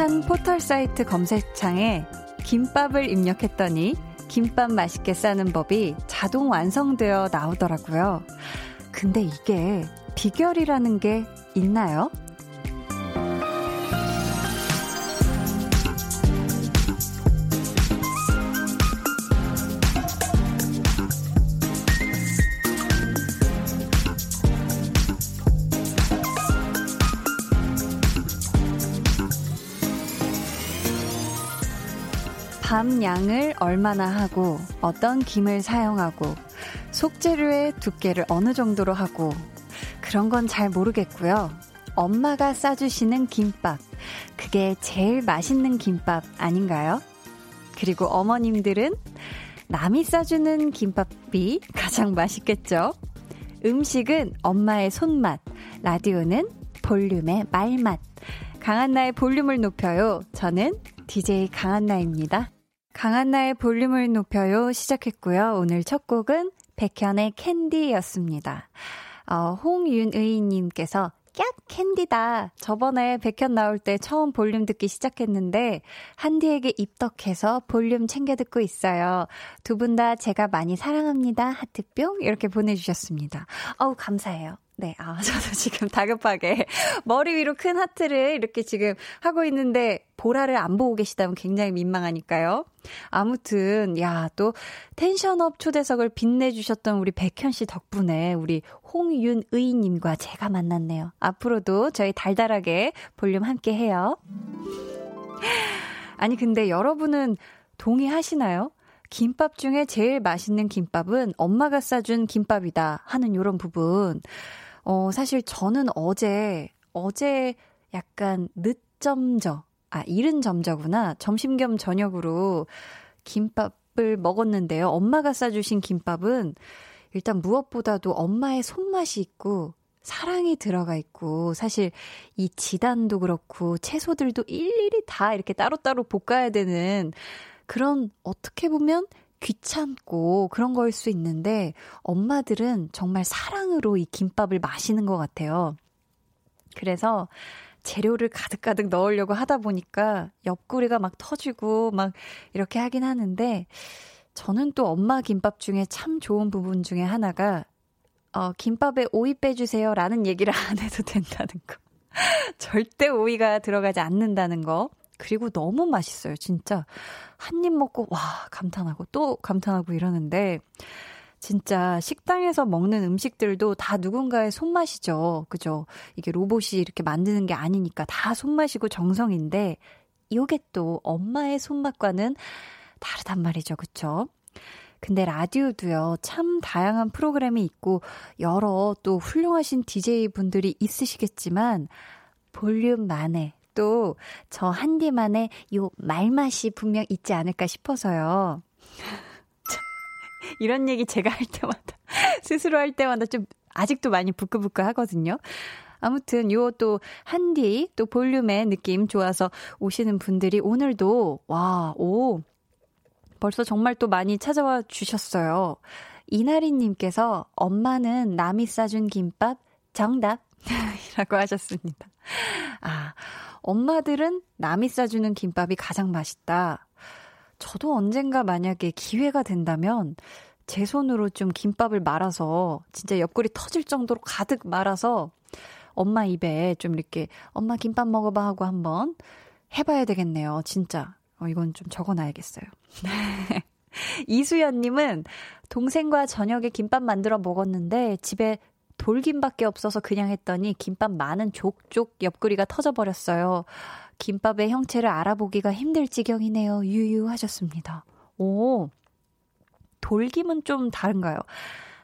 한 포털 사이트 검색창에 김밥을 입력했더니 김밥 맛있게 싸는 법이 자동 완성되어 나오더라고요. 근데 이게 비결이라는 게 있나요? 양을 얼마나 하고 어떤 김을 사용하고 속재료의 두께를 어느 정도로 하고 그런 건 잘 모르겠고요. 엄마가 싸주시는 김밥. 그게 제일 맛있는 김밥 아닌가요? 그리고 어머님들은 남이 싸주는 김밥이 가장 맛있겠죠? 음식은 엄마의 손맛, 라디오는 볼륨의 말맛. 강한나의 볼륨을 높여요. 저는 DJ 강한나입니다. 강한나의 볼륨을 높여요 시작했고요. 오늘 첫 곡은 백현의 캔디였습니다. 어, 홍윤의님께서 깍 캔디다. 저번에 백현 나올 때 처음 볼륨 듣기 시작했는데 한디에게 입덕해서 볼륨 챙겨 듣고 있어요. 두 분 다 제가 많이 사랑합니다. 하트 뿅 이렇게 보내주셨습니다. 어우 감사해요. 네, 아, 저도 지금 다급하게 머리 위로 큰 하트를 이렇게 지금 하고 있는데 보라를 안 보고 계시다면 굉장히 민망하니까요. 아무튼, 야, 또 텐션업 초대석을 빛내주셨던 우리 백현 씨 덕분에 우리 홍윤의님과 제가 만났네요. 앞으로도 저희 달달하게 볼륨 함께 해요. 아니, 근데 여러분은 동의하시나요? 김밥 중에 제일 맛있는 김밥은 엄마가 싸준 김밥이다 하는 요런 부분. 어, 사실 저는 어제, 어제 약간 늦점저, 아, 이른 점저구나. 점심 겸 저녁으로 김밥을 먹었는데요. 엄마가 싸주신 김밥은 일단 무엇보다도 엄마의 손맛이 있고, 사랑이 들어가 있고, 사실 이 지단도 그렇고, 채소들도 일일이 다 이렇게 따로따로 볶아야 되는 그런, 어떻게 보면 귀찮고 그런 거일 수 있는데 엄마들은 정말 사랑으로 이 김밥을 마시는 것 같아요. 그래서 재료를 가득가득 넣으려고 하다 보니까 옆구리가 막 터지고 막 이렇게 하긴 하는데 저는 또 엄마 김밥 중에 참 좋은 부분 중에 하나가 어, 김밥에 오이 빼주세요 라는 얘기를 안 해도 된다는 거. 절대 오이가 들어가지 않는다는 거. 그리고 너무 맛있어요, 진짜. 한 입 먹고, 와, 감탄하고, 또 감탄하고 이러는데, 진짜 식당에서 먹는 음식들도 다 누군가의 손맛이죠. 그죠? 이게 로봇이 이렇게 만드는 게 아니니까 다 손맛이고 정성인데, 요게 또 엄마의 손맛과는 다르단 말이죠. 그쵸? 근데 라디오도요, 참 다양한 프로그램이 있고, 여러 또 훌륭하신 DJ 분들이 있으시겠지만, 볼륨만의 또 저 한디만의 요 말맛이 분명 있지 않을까 싶어서요. 이런 얘기 제가 할 때마다, 스스로 할 때마다 좀 아직도 많이 부끄부끄 하거든요. 아무튼 요 또 한디 또 볼륨의 느낌 좋아서 오시는 분들이 오늘도 와, 오. 벌써 정말 또 많이 찾아와 주셨어요. 이나리 님께서 엄마는 남이 싸준 김밥 정답 이라고 하셨습니다. 아, 엄마들은 남이 싸주는 김밥이 가장 맛있다. 저도 언젠가 만약에 기회가 된다면 제 손으로 좀 김밥을 말아서 진짜 옆구리 터질 정도로 가득 말아서 엄마 입에 좀 이렇게 엄마 김밥 먹어봐 하고 한번 해봐야 되겠네요. 진짜. 어, 이건 좀 적어놔야겠어요. 이수연님은 동생과 저녁에 김밥 만들어 먹었는데 집에 돌김밖에 없어서 그냥 했더니 김밥 많은 족족 옆구리가 터져버렸어요. 김밥의 형체를 알아보기가 힘들 지경이네요. 유유하셨습니다. 오, 돌김은 좀 다른가요?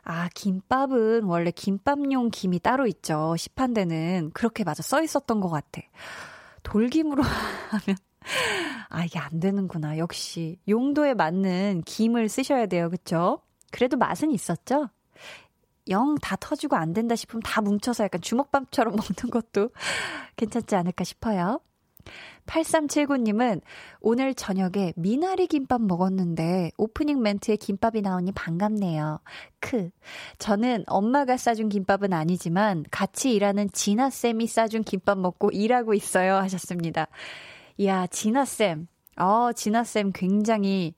아, 김밥은 원래 김밥용 김이 따로 있죠. 시판대는. 그렇게 맞아 써 있었던 것 같아. 돌김으로 하면, 아, 이게 안 되는구나. 역시. 용도에 맞는 김을 쓰셔야 돼요. 그쵸? 그래도 맛은 있었죠? 영 다 터지고 안 된다 싶으면 다 뭉쳐서 약간 주먹밥처럼 먹는 것도 괜찮지 않을까 싶어요. 8379님은 오늘 저녁에 미나리 김밥 먹었는데 오프닝 멘트에 김밥이 나오니 반갑네요. 크. 저는 엄마가 싸준 김밥은 아니지만 같이 일하는 진아쌤이 싸준 김밥 먹고 일하고 있어요. 하셨습니다. 이야, 진아쌤. 어, 진아쌤 굉장히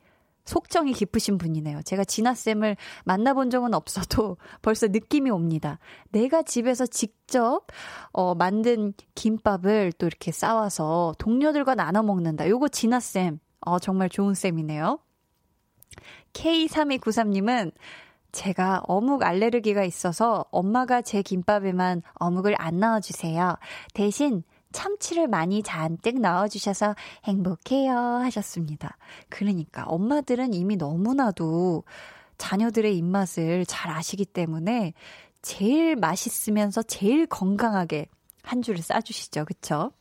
속정이 깊으신 분이네요. 제가 진아쌤을 만나본 적은 없어도 벌써 느낌이 옵니다. 내가 집에서 직접, 어, 만든 김밥을 또 이렇게 싸와서 동료들과 나눠 먹는다. 요거 진아쌤. 어, 정말 좋은 쌤이네요. K3293님은 제가 어묵 알레르기가 있어서 엄마가 제 김밥에만 어묵을 안 넣어주세요. 대신 참치를 많이 잔뜩 넣어주셔서 행복해요 하셨습니다. 그러니까 엄마들은 이미 너무나도 자녀들의 입맛을 잘 아시기 때문에 제일 맛있으면서 제일 건강하게 한 줄을 싸주시죠. 그쵸?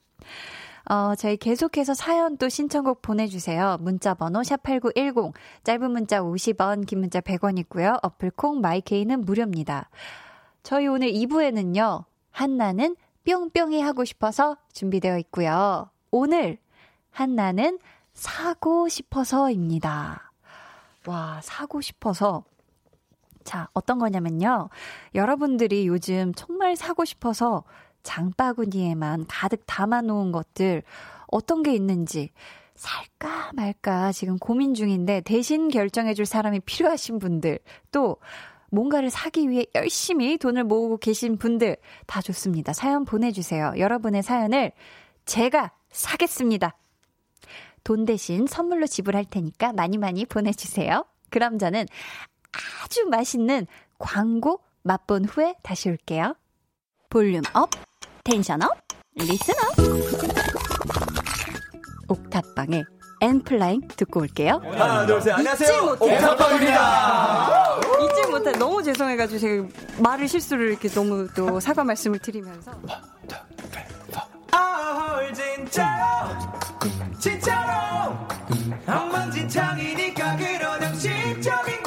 어, 저희 계속해서 사연 또 신청곡 보내주세요. 문자 번호 샵8910, 짧은 문자 50원, 긴 문자 100원이고요. 어플콩 마이케이는 무료입니다. 저희 오늘 2부에는요, 한나는 뿅뿅이 하고 싶어서 준비되어 있고요. 오늘 한나는 사고 싶어서입니다. 와, 사고 싶어서. 자, 어떤 거냐면요. 여러분들이 요즘 정말 사고 싶어서 장바구니에만 가득 담아놓은 것들 어떤 게 있는지 살까 말까 지금 고민 중인데 대신 결정해줄 사람이 필요하신 분들 또 뭔가를 사기 위해 열심히 돈을 모으고 계신 분들 다 좋습니다. 사연 보내주세요. 여러분의 사연을 제가 사겠습니다. 돈 대신 선물로 지불할 테니까 많이 많이 보내주세요. 그럼 저는 아주 맛있는 광고 맛본 후에 다시 올게요. volume up, tension up, listen up. 옥탑방의 엔플라잉 듣고 올게요. 하나, 둘, 셋. 안녕하세요. 옥탑방입니다. 잊지 못해. 너무 죄송해가지고 제가 말을 실수를 이렇게 너무 또 사과 말씀을 드리면서. 아, 진짜로. 진짜로. 엉망진창이니까 그런 형식적인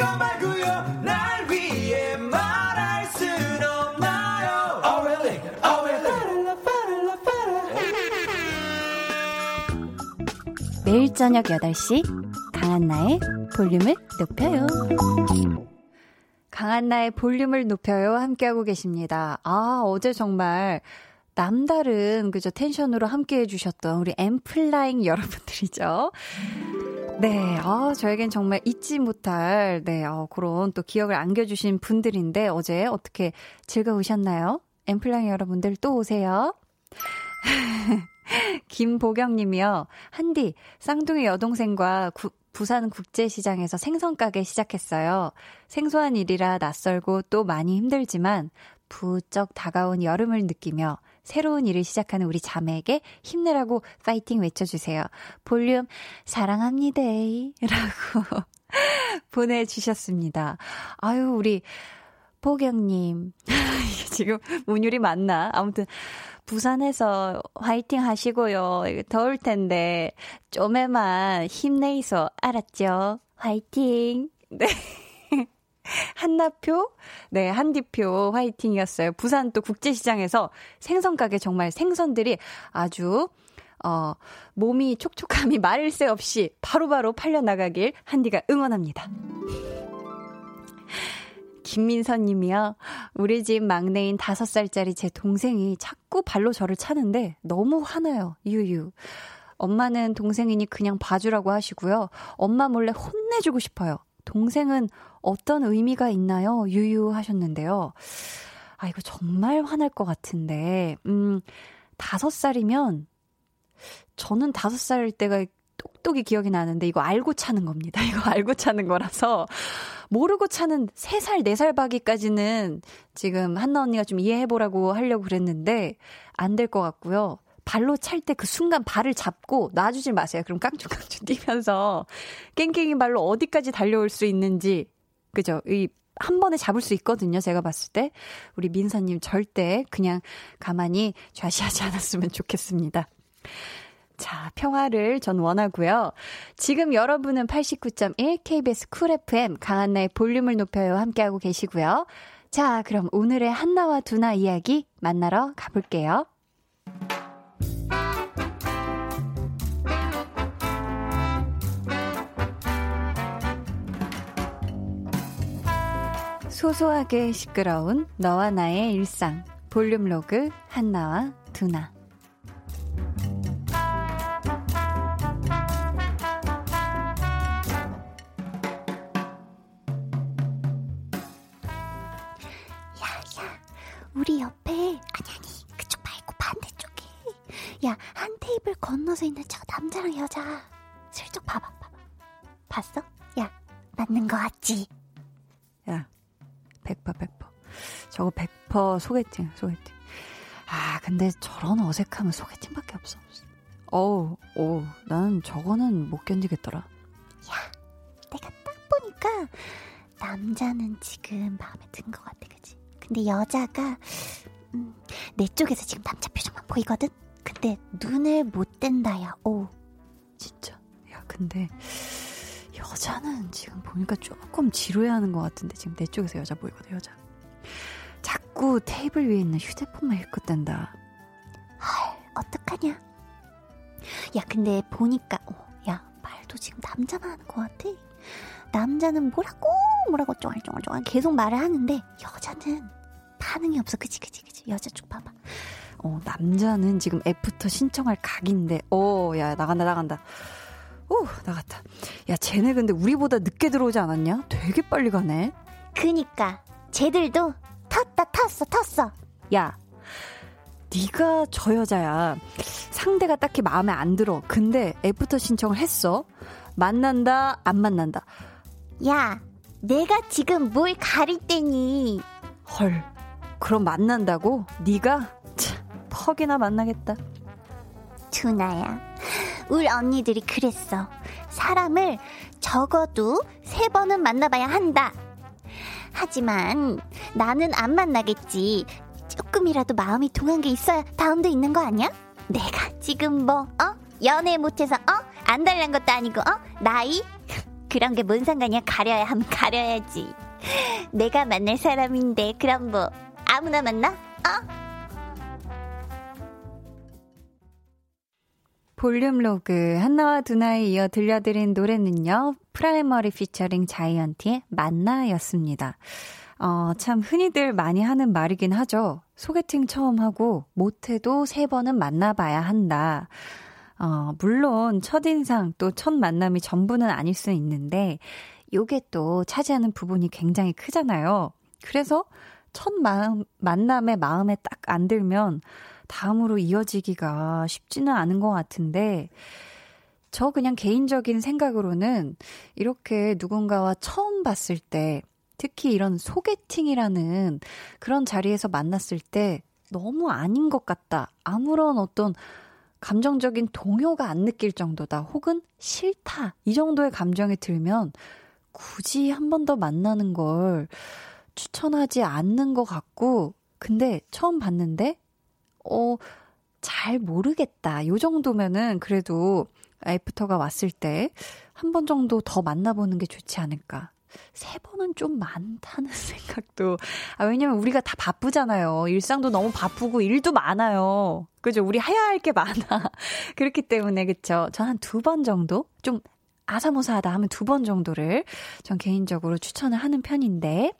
매일 저녁 8시 강한나의 볼륨을 높여요. 강한나의 볼륨을 높여요 함께하고 계십니다. 아 어제 정말 남다른 그저 텐션으로 함께해 주셨던 우리 엠플라잉 여러분들이죠. 네, 아, 저에겐 정말 잊지 못할, 네, 어, 그런 또 기억을 안겨주신 분들인데, 어제 어떻게 즐거우셨나요? 엠플라잉 여러분들 또 오세요. 김보경 님이요. 한디, 쌍둥이 여동생과 구, 부산 국제시장에서 생선 가게 시작했어요. 생소한 일이라 낯설고 또 많이 힘들지만 부쩍 다가온 여름을 느끼며 새로운 일을 시작하는 우리 자매에게 힘내라고 파이팅 외쳐주세요. 볼륨 사랑합니다. 라고 보내주셨습니다. 아유, 우리 보경님. 지금 운율이 맞나? 아무튼 부산에서 화이팅 하시고요. 더울 텐데 좀에만 힘내이소 알았죠? 화이팅. 네. 한나표, 네, 한디표 화이팅이었어요. 부산 또 국제시장에서 생선 가게 정말 생선들이 아주 어, 몸이 촉촉함이 말릴 새 없이 바로 바로 팔려나가길 한디가 응원합니다. 김민선 님이요. 우리 집 막내인 5살짜리 제 동생이 자꾸 발로 저를 차는데 너무 화나요. 유유. 엄마는 동생이니 그냥 봐주라고 하시고요. 엄마 몰래 혼내주고 싶어요. 동생은 어떤 의미가 있나요? 유유 하셨는데요. 아, 이거 정말 화날 것 같은데. 음, 5살이면 저는 5살 때가 똑똑히 기억이 나는데 이거 알고 차는 겁니다. 이거 알고 차는 거라서 모르고 차는 3살, 4살 바기까지는 지금 한나 언니가 좀 이해해보라고 하려고 그랬는데 안 될 것 같고요. 발로 찰 때 그 순간 발을 잡고 놔주질 마세요. 그럼 깡충깡충 뛰면서 깽깽이 발로 어디까지 달려올 수 있는지, 그죠? 이, 한 번에 잡을 수 있거든요. 제가 봤을 때. 우리 민사님 절대 그냥 가만히 좌시하지 않았으면 좋겠습니다. 자, 평화를 전 원하고요. 지금 여러분은 89.1 KBS Cool FM 강한나의 볼륨을 높여요 함께하고 계시고요. 자, 그럼 오늘의 한나와 두나 이야기 만나러 가볼게요. 소소하게 시끄러운 너와 나의 일상 볼륨 로그 한나와 두나 우리 옆에, 아니, 아니, 그쪽 말고 반대쪽에. 야, 한 테이블 건너서 있는 저 남자랑 여자. 슬쩍 봐봐, 봐봐. 봤어? 야, 맞는 거 같지? 야, 백퍼, 백퍼. 저거 백퍼 소개팅, 소개팅. 아, 근데 저런 어색함은 소개팅밖에 없어. 어우, 오, 난 저거는 못 견디겠더라. 야, 내가 딱 보니까 남자는 지금 마음에 든 것 같아, 그지? 근데 여자가 음, 내 쪽에서 지금 남자 표정만 보이거든. 근데 눈을 못 뗀다야. 오, 진짜. 야, 근데 여자는 지금 보니까 조금 지루해하는 것 같은데 지금 내 쪽에서 여자 보이거든, 여자. 자꾸 테이블 위에 있는 휴대폰만 힐끗댄다. 헐, 어떡하냐? 야, 근데 보니까, 어, 야, 말도 지금 남자만 하는 것 같아. 남자는 뭐라고, 뭐라고 쫑알쫑알쫑알 계속 말을 하는데, 여자는 반응이 없어. 그치, 그치, 그치. 여자 쪽 봐봐. 어, 남자는 지금 애프터 신청할 각인데, 어, 야, 나간다, 나간다. 오, 나갔다. 야, 쟤네 근데 우리보다 늦게 들어오지 않았냐? 되게 빨리 가네. 그니까, 쟤들도 텄다, 텄어, 텄어. 야, 네가 저 여자야. 상대가 딱히 마음에 안 들어. 근데 애프터 신청을 했어. 만난다, 안 만난다. 야, 내가 지금 뭘 가릴 때니? 헐. 그럼 만난다고? 네가 참, 퍽이나 만나겠다. 준아야, 우리 언니들이 그랬어. 사람을 적어도 세 번은 만나봐야 한다. 하지만 나는 안 만나겠지. 조금이라도 마음이 동한 게 있어야 다음도 있는 거 아니야? 내가 지금 뭐, 어? 연애 못해서, 어? 안달 난 것도 아니고, 어? 나이? 그런 게 뭔 상관이야? 가려야 하면 가려야지. 내가 만날 사람인데, 그럼 뭐, 아무나 만나? 어? 볼륨 로그 한나와 두나에 이어 들려드린 노래는요. 프라이머리 피처링 자이언티의 만나였습니다. 어, 참 흔히들 많이 하는 말이긴 하죠. 소개팅 처음 하고 못해도 세 번은 만나봐야 한다. 어, 물론 첫인상 또 첫 만남이 전부는 아닐 수 있는데 요게 또 차지하는 부분이 굉장히 크잖아요. 그래서 첫 마음, 만남의 마음에 딱 안 들면 다음으로 이어지기가 쉽지는 않은 것 같은데, 저 그냥 개인적인 생각으로는 이렇게 누군가와 처음 봤을 때, 특히 이런 소개팅이라는 그런 자리에서 만났을 때 너무 아닌 것 같다. 아무런 어떤 감정적인 동요가 안 느낄 정도다. 혹은 싫다. 이 정도의 감정이 들면 굳이 한 번 더 만나는 걸 추천하지 않는 것 같고, 근데 처음 봤는데 어, 잘 모르겠다. 요 정도면은 그래도 애프터가 왔을 때 한 번 정도 더 만나보는 게 좋지 않을까. 세 번은 좀 많다는 생각도. 아, 왜냐면 우리가 다 바쁘잖아요. 일상도 너무 바쁘고 일도 많아요. 그죠? 우리 해야 할 게 많아. 그렇기 때문에, 그쵸? 전 한 두 번 정도? 좀 아사모사하다 하면 두 번 정도를 전 개인적으로 추천을 하는 편인데.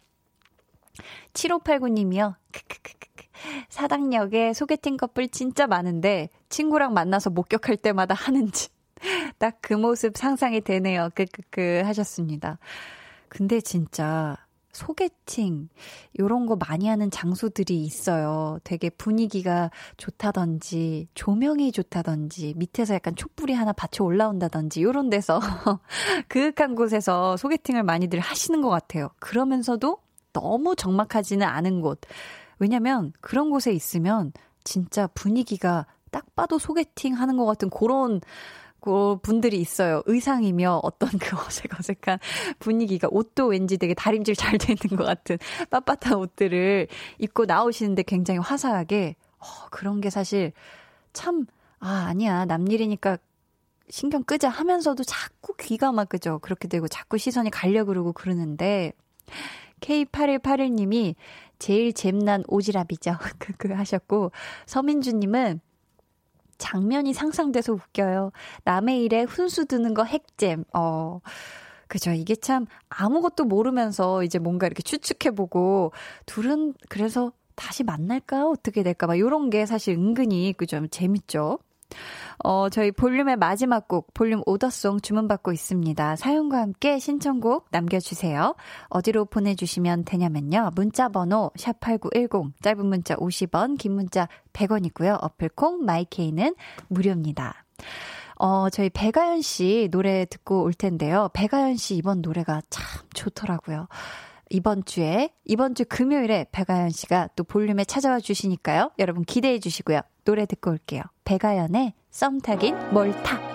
7589님이요. 크크크크. 사당역에 소개팅 커플 진짜 많은데 친구랑 만나서 목격할 때마다 하는 짓. 딱 그 모습 상상이 되네요. 크크크 하셨습니다. 근데 진짜 소개팅 요런 거 많이 하는 장소들이 있어요. 되게 분위기가 좋다든지 조명이 좋다든지 밑에서 약간 촛불이 하나 받쳐 올라온다든지 요런 데서 그윽한 곳에서 소개팅을 많이들 하시는 것 같아요. 그러면서도 너무 적막하지는 않은 곳. 왜냐면 그런 곳에 있으면 진짜 분위기가 딱 봐도 소개팅 하는 것 같은 그런 그 분들이 있어요. 의상이며 어떤 그 어색어색한 분위기가 옷도 왠지 되게 다림질 잘 돼 있는 것 같은 빳빳한 옷들을 입고 나오시는데 굉장히 화사하게 어, 그런 게 사실 참 아, 아니야. 남일이니까 신경 끄자 하면서도 자꾸 귀가 막 그죠. 그렇게 되고 자꾸 시선이 가려 그러고 그러는데 K8181님이 제일 잼난 오지랖이죠. 크크 하셨고, 서민주님은 장면이 상상돼서 웃겨요. 남의 일에 훈수 드는 거 핵잼. 어. 그죠. 이게 참 아무것도 모르면서 이제 뭔가 이렇게 추측해보고, 둘은 그래서 다시 만날까? 어떻게 될까? 막 요런 게 사실 은근히, 그죠. 재밌죠. 어, 저희 볼륨의 마지막 곡, 볼륨 오더송 주문받고 있습니다. 사연과 함께 신청곡 남겨주세요. 어디로 보내주시면 되냐면요. 문자번호, 샵8910, 짧은 문자 50원, 긴 문자 100원이고요. 어플콩, 마이케이는 무료입니다. 어, 저희 배가연 씨 노래 듣고 올 텐데요. 배가연 씨 이번 노래가 참 좋더라고요. 이번 주에, 이번 주 금요일에 배가연 씨가 또 볼륨에 찾아와 주시니까요. 여러분 기대해 주시고요. 노래 듣고 올게요. 배가연의 썸 타긴 뭘 타.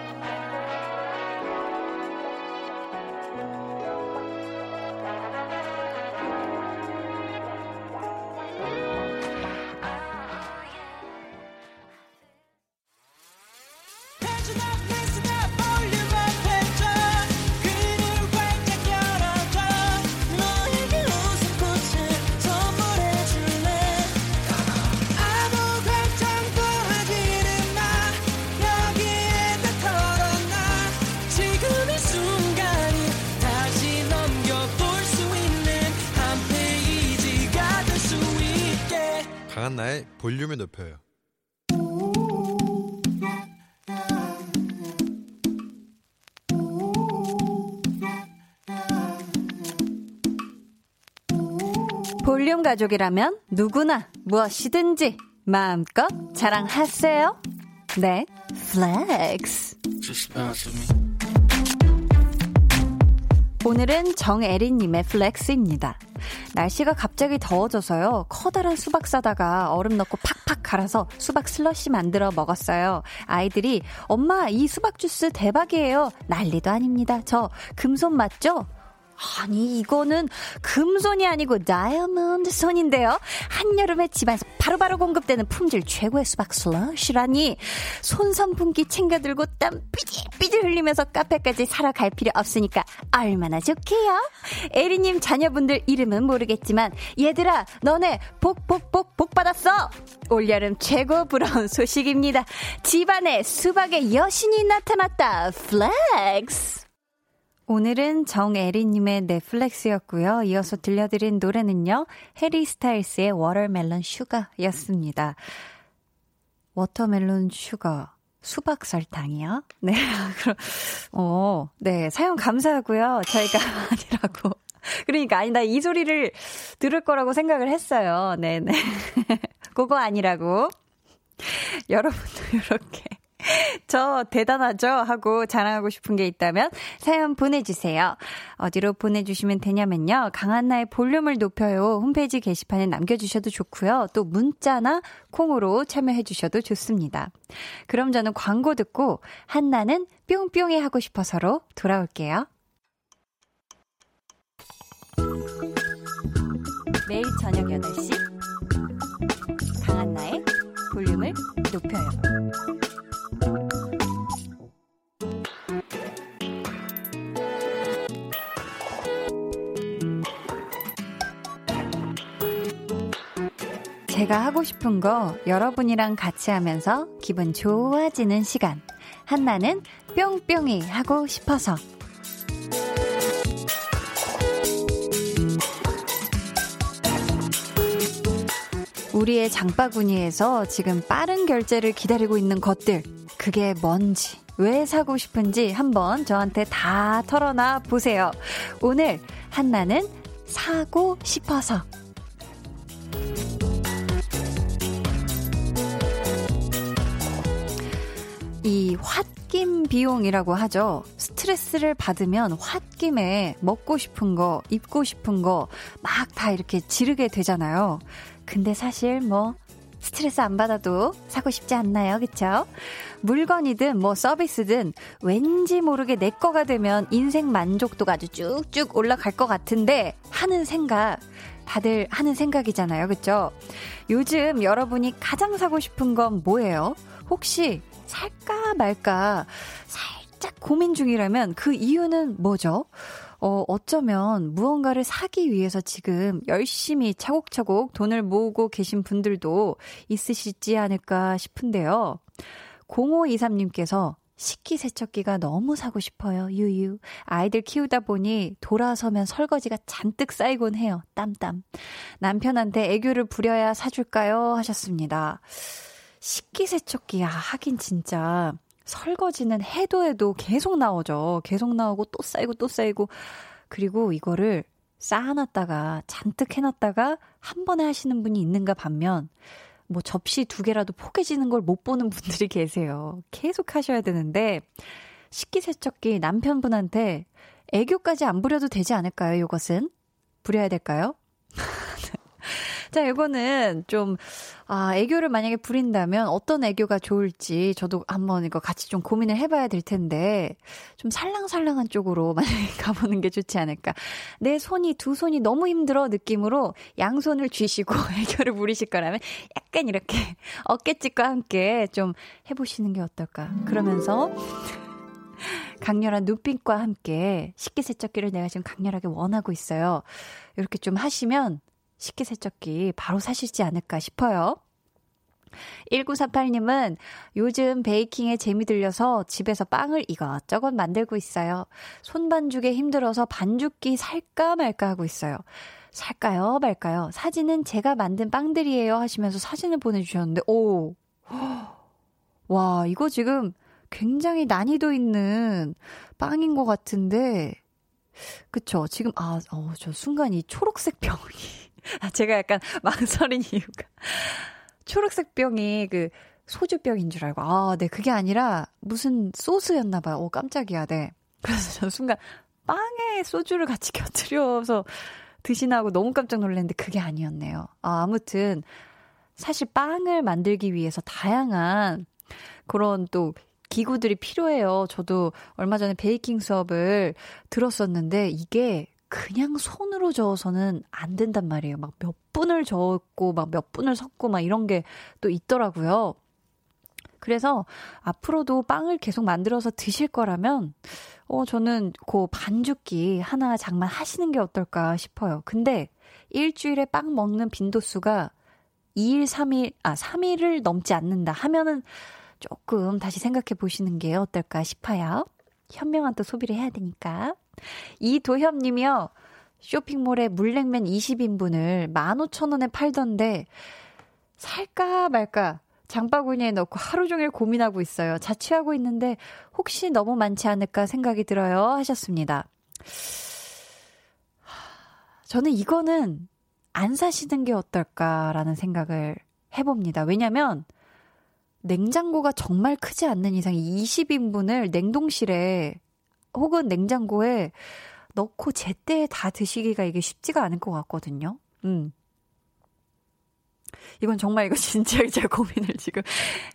가족이라면 누구나 무엇이든지 마음껏 자랑하세요. 내 flex. 오늘은 정애리님의 flex입니다. 날씨가 갑자기 더워져서요. 커다란 수박 사다가 얼음 넣고 팍팍 갈아서 수박 슬러시 만들어 먹었어요. 아이들이 엄마 이 수박 주스 대박이에요. 난리도 아닙니다. 저 금손 맞죠? 아니 이거는 금손이 아니고 다이아몬드 손인데요. 한여름에 집안에서 바로바로 공급되는 품질 최고의 수박 슬러시라니 손 선풍기 챙겨 들고 땀 삐질삐질 흘리면서 카페까지 사러 갈 필요 없으니까 얼마나 좋게요. 애리님 자녀분들 이름은 모르겠지만 얘들아 너네 복복복 복 받았어. 올여름 최고 부러운 소식입니다. 집안에 수박의 여신이 나타났다. flex. 오늘은 정애리님의 내 flex였고요. 이어서 들려드린 노래는요. 해리 스타일스의 Watermelon Sugar였습니다. Watermelon Sugar. 수박 설탕이요? 네, 그럼, 어, 네, 사연 감사하고요. 저희가 아니라고. 그러니까, 아니, 나 이 소리를 들을 거라고 생각을 했어요. 네네. 그거 아니라고. 여러분도 이렇게. 저 대단하죠? 하고 자랑하고 싶은 게 있다면 사연 보내주세요. 어디로 보내주시면 되냐면요. 강한나의 볼륨을 높여요. 홈페이지 게시판에 남겨주셔도 좋고요. 또 문자나 콩으로 참여해주셔도 좋습니다. 그럼 저는 광고 듣고 한나는 뿅뿅이 하고 싶어서로 돌아올게요. 매일 저녁 8시 강한나의 볼륨을 높여요. 제가 하고 싶은 거 여러분이랑 같이 하면서 기분 좋아지는 시간. 한나는 뿅뿅이 하고 싶어서. 우리의 장바구니에서 지금 빠른 결제를 기다리고 있는 것들. 그게 뭔지, 왜 사고 싶은지 한번 저한테 다 털어놔 보세요. 오늘 한나는 사고 싶어서. 이 홧김 비용이라고 하죠. 스트레스를 받으면 홧김에 먹고 싶은 거, 입고 싶은 거 막 다 이렇게 지르게 되잖아요. 근데 사실 뭐 스트레스 안 받아도 사고 싶지 않나요? 그쵸? 물건이든 뭐 서비스든 왠지 모르게 내 거가 되면 인생 만족도가 아주 쭉쭉 올라갈 것 같은데 하는 생각 다들 하는 생각이잖아요. 그쵸? 요즘 여러분이 가장 사고 싶은 건 뭐예요? 혹시 살까 말까 살짝 고민 중이라면 그 이유는 뭐죠? 어, 어쩌면 무언가를 사기 위해서 지금 열심히 차곡차곡 돈을 모으고 계신 분들도 있으시지 않을까 싶은데요. 0523님께서 식기세척기가 너무 사고 싶어요. 유유. 아이들 키우다 보니 돌아서면 설거지가 잔뜩 쌓이곤 해요. 땀땀. 남편한테 애교를 부려야 사줄까요? 하셨습니다. 식기세척기, 아, 하긴 진짜 설거지는 해도 해도 계속 나오죠. 계속 나오고 또 쌓이고 또 쌓이고. 그리고 이거를 쌓아놨다가 잔뜩 해놨다가 한 번에 하시는 분이 있는가 반면 뭐 접시 두 개라도 포개지는 걸 못 보는 분들이 계세요. 계속 하셔야 되는데 식기세척기 남편분한테 애교까지 안 부려도 되지 않을까요? 이것은 부려야 될까요? 자, 이거는 좀, 아, 애교를 만약에 부린다면 어떤 애교가 좋을지 저도 한번 이거 같이 좀 고민을 해봐야 될 텐데, 좀 살랑살랑한 쪽으로 만약에 가보는 게 좋지 않을까. 내 손이, 두 손이 너무 힘들어 느낌으로 양손을 쥐시고 애교를 부리실 거라면 약간 이렇게 어깨짓과 함께 좀 해보시는 게 어떨까. 그러면서, 강렬한 눈빛과 함께 식기세척기를 내가 지금 강렬하게 원하고 있어요. 이렇게 좀 하시면 식기세척기 바로 사시지 않을까 싶어요. 1948님은 요즘 베이킹에 재미 들려서 집에서 빵을 이것저것 만들고 있어요. 손반죽에 힘들어서 반죽기 살까 말까 하고 있어요. 살까요? 말까요? 사진은 제가 만든 빵들이에요 하시면서 사진을 보내주셨는데, 오. 와, 이거 지금 굉장히 난이도 있는 빵인 것 같은데, 그쵸. 지금, 아, 어, 저 순간 이 초록색 병이. 아, 제가 약간 망설인 이유가. 초록색 병이 그 소주병인 줄 알고. 아, 네. 그게 아니라 무슨 소스였나 봐요. 오, 깜짝이야. 네. 그래서 저 순간 빵에 소주를 같이 곁들여서 드시나 하고 너무 깜짝 놀랐는데 그게 아니었네요. 아, 아무튼 사실 빵을 만들기 위해서 다양한 그런 또 기구들이 필요해요. 저도 얼마 전에 베이킹 수업을 들었었는데 이게 그냥 손으로 저어서는 안 된단 말이에요. 막 몇 분을 저었고, 막 몇 분을 섞고, 막 이런 게 또 있더라고요. 그래서 앞으로도 빵을 계속 만들어서 드실 거라면, 어, 저는 그 반죽기 하나 장만하시는 게 어떨까 싶어요. 근데 일주일에 빵 먹는 빈도수가 2일, 3일, 아, 3일을 넘지 않는다 하면은 조금 다시 생각해 보시는 게 어떨까 싶어요. 현명한 또 소비를 해야 되니까. 이도협 님이요. 쇼핑몰에 물냉면 20인분을 15,000원에 팔던데 살까 말까 장바구니에 넣고 하루 종일 고민하고 있어요. 자취하고 있는데 혹시 너무 많지 않을까 생각이 들어요. 하셨습니다. 저는 이거는 안 사시는 게 어떨까라는 생각을 해봅니다. 왜냐면 냉장고가 정말 크지 않는 이상 20인분을 냉동실에 혹은 냉장고에 넣고 제때 다 드시기가 이게 쉽지가 않을 것 같거든요. 음. 이건 정말 이거 진짜 제가 고민을 지금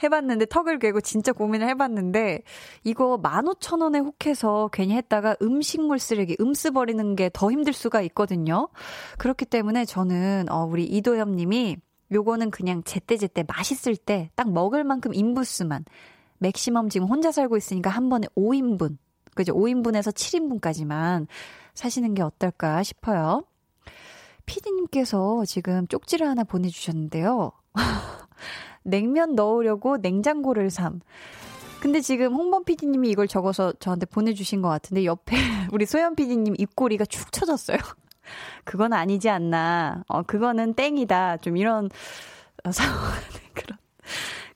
해봤는데 턱을 괴고 진짜 고민을 해봤는데 이거 15,000원에 혹해서 괜히 했다가 음식물 쓰레기 음쓰 버리는 게 더 힘들 수가 있거든요. 그렇기 때문에 저는 어 우리 이도엽 님이 요거는 그냥 제때제때 맛있을 때 딱 먹을 만큼 인부수만 맥시멈 지금 혼자 살고 있으니까 한 번에 5인분 그죠? 5인분에서 7인분까지만 사시는 게 어떨까 싶어요. 피디님께서 지금 쪽지를 하나 보내주셨는데요. 냉면 넣으려고 냉장고를 삼. 근데 지금 홍범 PD님이 이걸 적어서 저한테 보내주신 것 같은데 옆에 우리 소연 PD님 입꼬리가 축 처졌어요. 그건 아니지 않나. 어, 그거는 땡이다. 좀 이런 상황 그런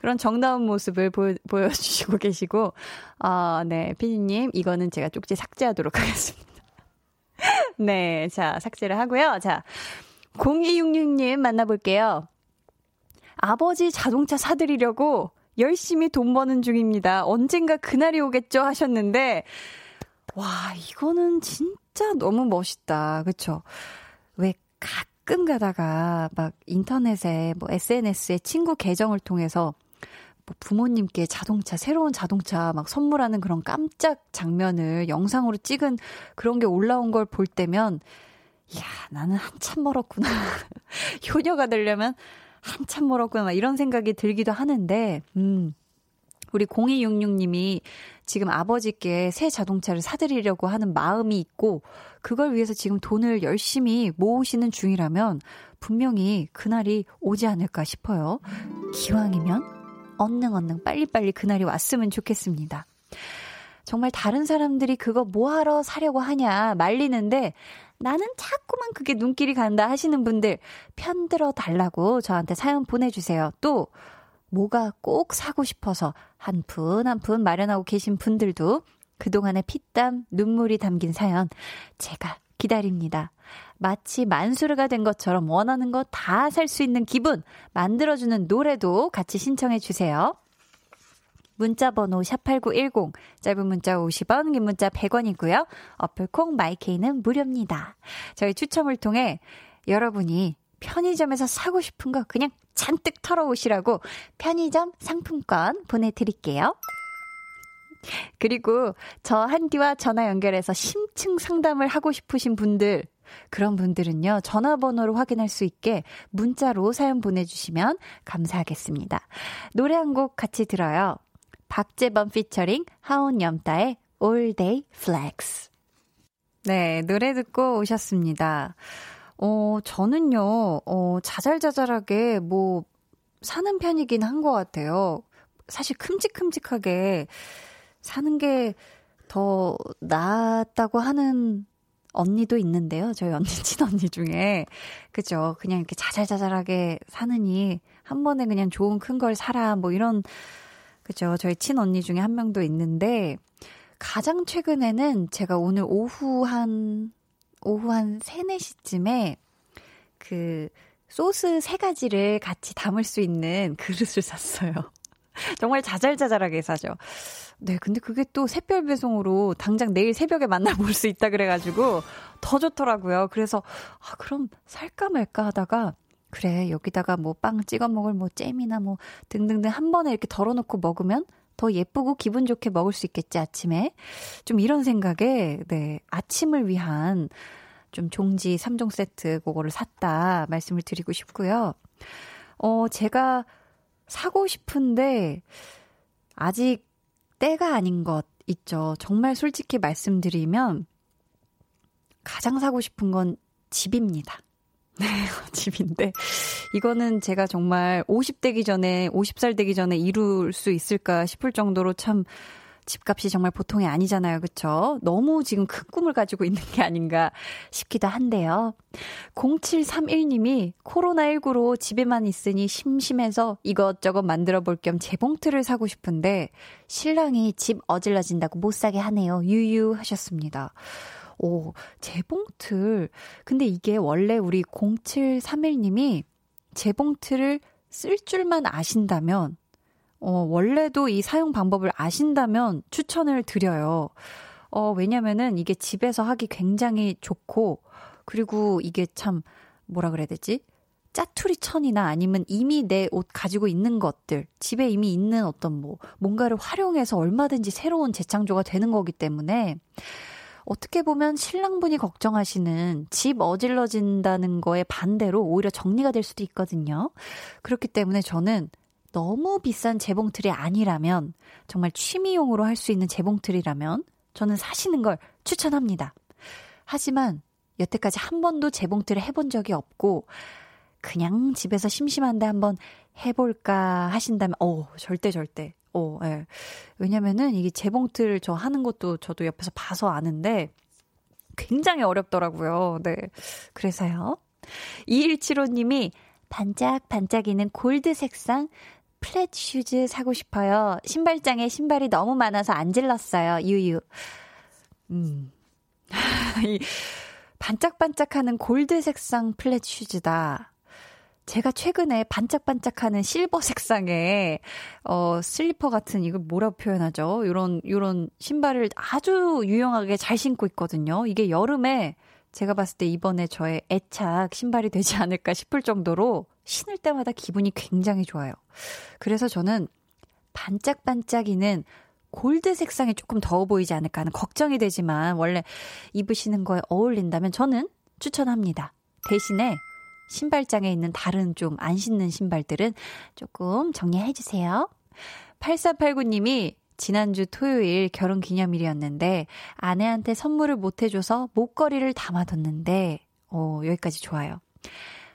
그런 정다운 모습을 보여, 보여주시고 계시고, 아, 네, 피디님, 이거는 제가 쪽지 삭제하도록 하겠습니다. 네, 자, 삭제를 하고요. 자, 0266님 만나볼게요. 아버지 자동차 사드리려고 열심히 돈 버는 중입니다. 언젠가 그날이 오겠죠 하셨는데, 와, 이거는 진짜 너무 멋있다. 그쵸? 왜 가끔 가다가 막 인터넷에 뭐 SNS에 친구 계정을 통해서 뭐 부모님께 자동차, 새로운 자동차 막 선물하는 그런 깜짝 장면을 영상으로 찍은 그런 게 올라온 걸 볼 때면, 이야, 나는 한참 멀었구나. 효녀가 되려면 한참 멀었구나. 이런 생각이 들기도 하는데, 음. 우리 0266님이 지금 아버지께 새 자동차를 사드리려고 하는 마음이 있고, 그걸 위해서 지금 돈을 열심히 모으시는 중이라면, 분명히 그날이 오지 않을까 싶어요. 기왕이면 언능 언능 빨리빨리 그날이 왔으면 좋겠습니다. 정말 다른 사람들이 그거 뭐하러 사려고 하냐 말리는데 나는 자꾸만 그게 눈길이 간다 하시는 분들 편들어 달라고 저한테 사연 보내주세요. 또 뭐가 꼭 사고 싶어서 한 푼 한푼 마련하고 계신 분들도 그동안의 피땀, 눈물이 담긴 사연 제가 기다립니다. 마치 만수르가 된 것처럼 원하는 거 다 살 수 있는 기분 만들어주는 노래도 같이 신청해 주세요. 문자 번호 샵8910 짧은 문자 50원 긴 문자 100원이고요. 어플콩 마이케이는 무료입니다. 저희 추첨을 통해 여러분이 편의점에서 사고 싶은 거 그냥 잔뜩 털어오시라고 편의점 상품권 보내드릴게요. 그리고 저 한디와 전화 연결해서 심층 상담을 하고 싶으신 분들, 그런 분들은요, 전화번호를 확인할 수 있게 문자로 사연 보내주시면 감사하겠습니다. 노래 한 곡 같이 들어요. 박재범 피처링 하온 염따의 All Day Flex. 네, 노래 듣고 오셨습니다. 어, 저는요, 어, 자잘자잘하게 뭐, 사는 편이긴 한 것 같아요. 사실 큼직큼직하게 사는 게 더 낫다고 하는 언니도 있는데요. 저희 언니, 친언니 중에. 그죠. 그냥 이렇게 자잘자잘하게 사느니 한 번에 그냥 좋은 큰 걸 사라. 뭐 이런, 그죠. 저희 친언니 중에 한 명도 있는데 가장 최근에는 제가 오늘 오후 한, 오후 한 3, 4시쯤에 그 소스 세 가지를 같이 담을 수 있는 그릇을 샀어요. 정말 자잘자잘하게 사죠. 네, 근데 그게 또 새별 배송으로 당장 내일 새벽에 만나볼 수 있다 그래가지고 더 좋더라고요. 그래서, 아, 그럼 살까 말까 하다가, 그래, 여기다가 뭐 빵 찍어 먹을 뭐 잼이나 뭐 등등등 한 번에 이렇게 덜어놓고 먹으면 더 예쁘고 기분 좋게 먹을 수 있겠지, 아침에. 좀 이런 생각에, 네, 아침을 위한 좀 종지 3종 세트 그거를 샀다 말씀을 드리고 싶고요. 어, 제가 사고 싶은데 아직 때가 아닌 것 있죠. 정말 솔직히 말씀드리면 가장 사고 싶은 건 집입니다. 네, 집인데 이거는 제가 정말 50 되기 전에 50살 되기 전에 이룰 수 있을까 싶을 정도로 참 집값이 정말 보통이 아니잖아요. 그쵸? 너무 지금 큰 꿈을 가지고 있는 게 아닌가 싶기도 한데요. 0731님이 코로나19로 집에만 있으니 심심해서 이것저것 만들어 볼 겸 재봉틀을 사고 싶은데 신랑이 집 어질러진다고 못 사게 하네요. 유유 하셨습니다. 오, 재봉틀. 근데 이게 원래 우리 0731님이 재봉틀을 쓸 줄만 아신다면 어, 원래도 이 사용 방법을 아신다면 추천을 드려요. 어, 왜냐면은 이게 집에서 하기 굉장히 좋고, 그리고 이게 참, 뭐라 그래야 되지? 짜투리 천이나 아니면 이미 내 옷 가지고 있는 것들, 집에 이미 있는 어떤 뭐, 뭔가를 활용해서 얼마든지 새로운 재창조가 되는 거기 때문에, 어떻게 보면 신랑분이 걱정하시는 집 어질러진다는 거에 반대로 오히려 정리가 될 수도 있거든요. 그렇기 때문에 저는 너무 비싼 재봉틀이 아니라면 정말 취미용으로 할 수 있는 재봉틀이라면 저는 사시는 걸 추천합니다. 하지만 여태까지 한 번도 재봉틀을 해본 적이 없고 그냥 집에서 심심한데 한번 해볼까 하신다면 어 절대 절대 어 예. 왜냐면은 이게 재봉틀 저 하는 것도 저도 옆에서 봐서 아는데 굉장히 어렵더라고요. 네. 그래서요. 2175님이 반짝반짝이는 골드 색상 flat shoes 사고 싶어요. 신발장에 신발이 너무 많아서 안 질렀어요. 유유. 음. 이 반짝반짝하는 골드 색상 flat shoes다. 제가 최근에 반짝반짝하는 실버 색상의 어 슬리퍼 같은 이걸 뭐라고 표현하죠? 요런 요런 신발을 아주 유용하게 잘 신고 있거든요. 이게 여름에 제가 봤을 때 이번에 저의 애착 신발이 되지 않을까 싶을 정도로 신을 때마다 기분이 굉장히 좋아요. 그래서 저는 반짝반짝이는 골드 색상이 조금 더워 보이지 않을까 하는 걱정이 되지만 원래 입으시는 거에 어울린다면 저는 추천합니다. 대신에 신발장에 있는 다른 좀 안 신는 신발들은 조금 정리해 주세요. 8489님이 지난주 토요일 결혼 기념일이었는데 아내한테 선물을 못 해줘서 목걸이를 담아뒀는데, 어, 여기까지 좋아요.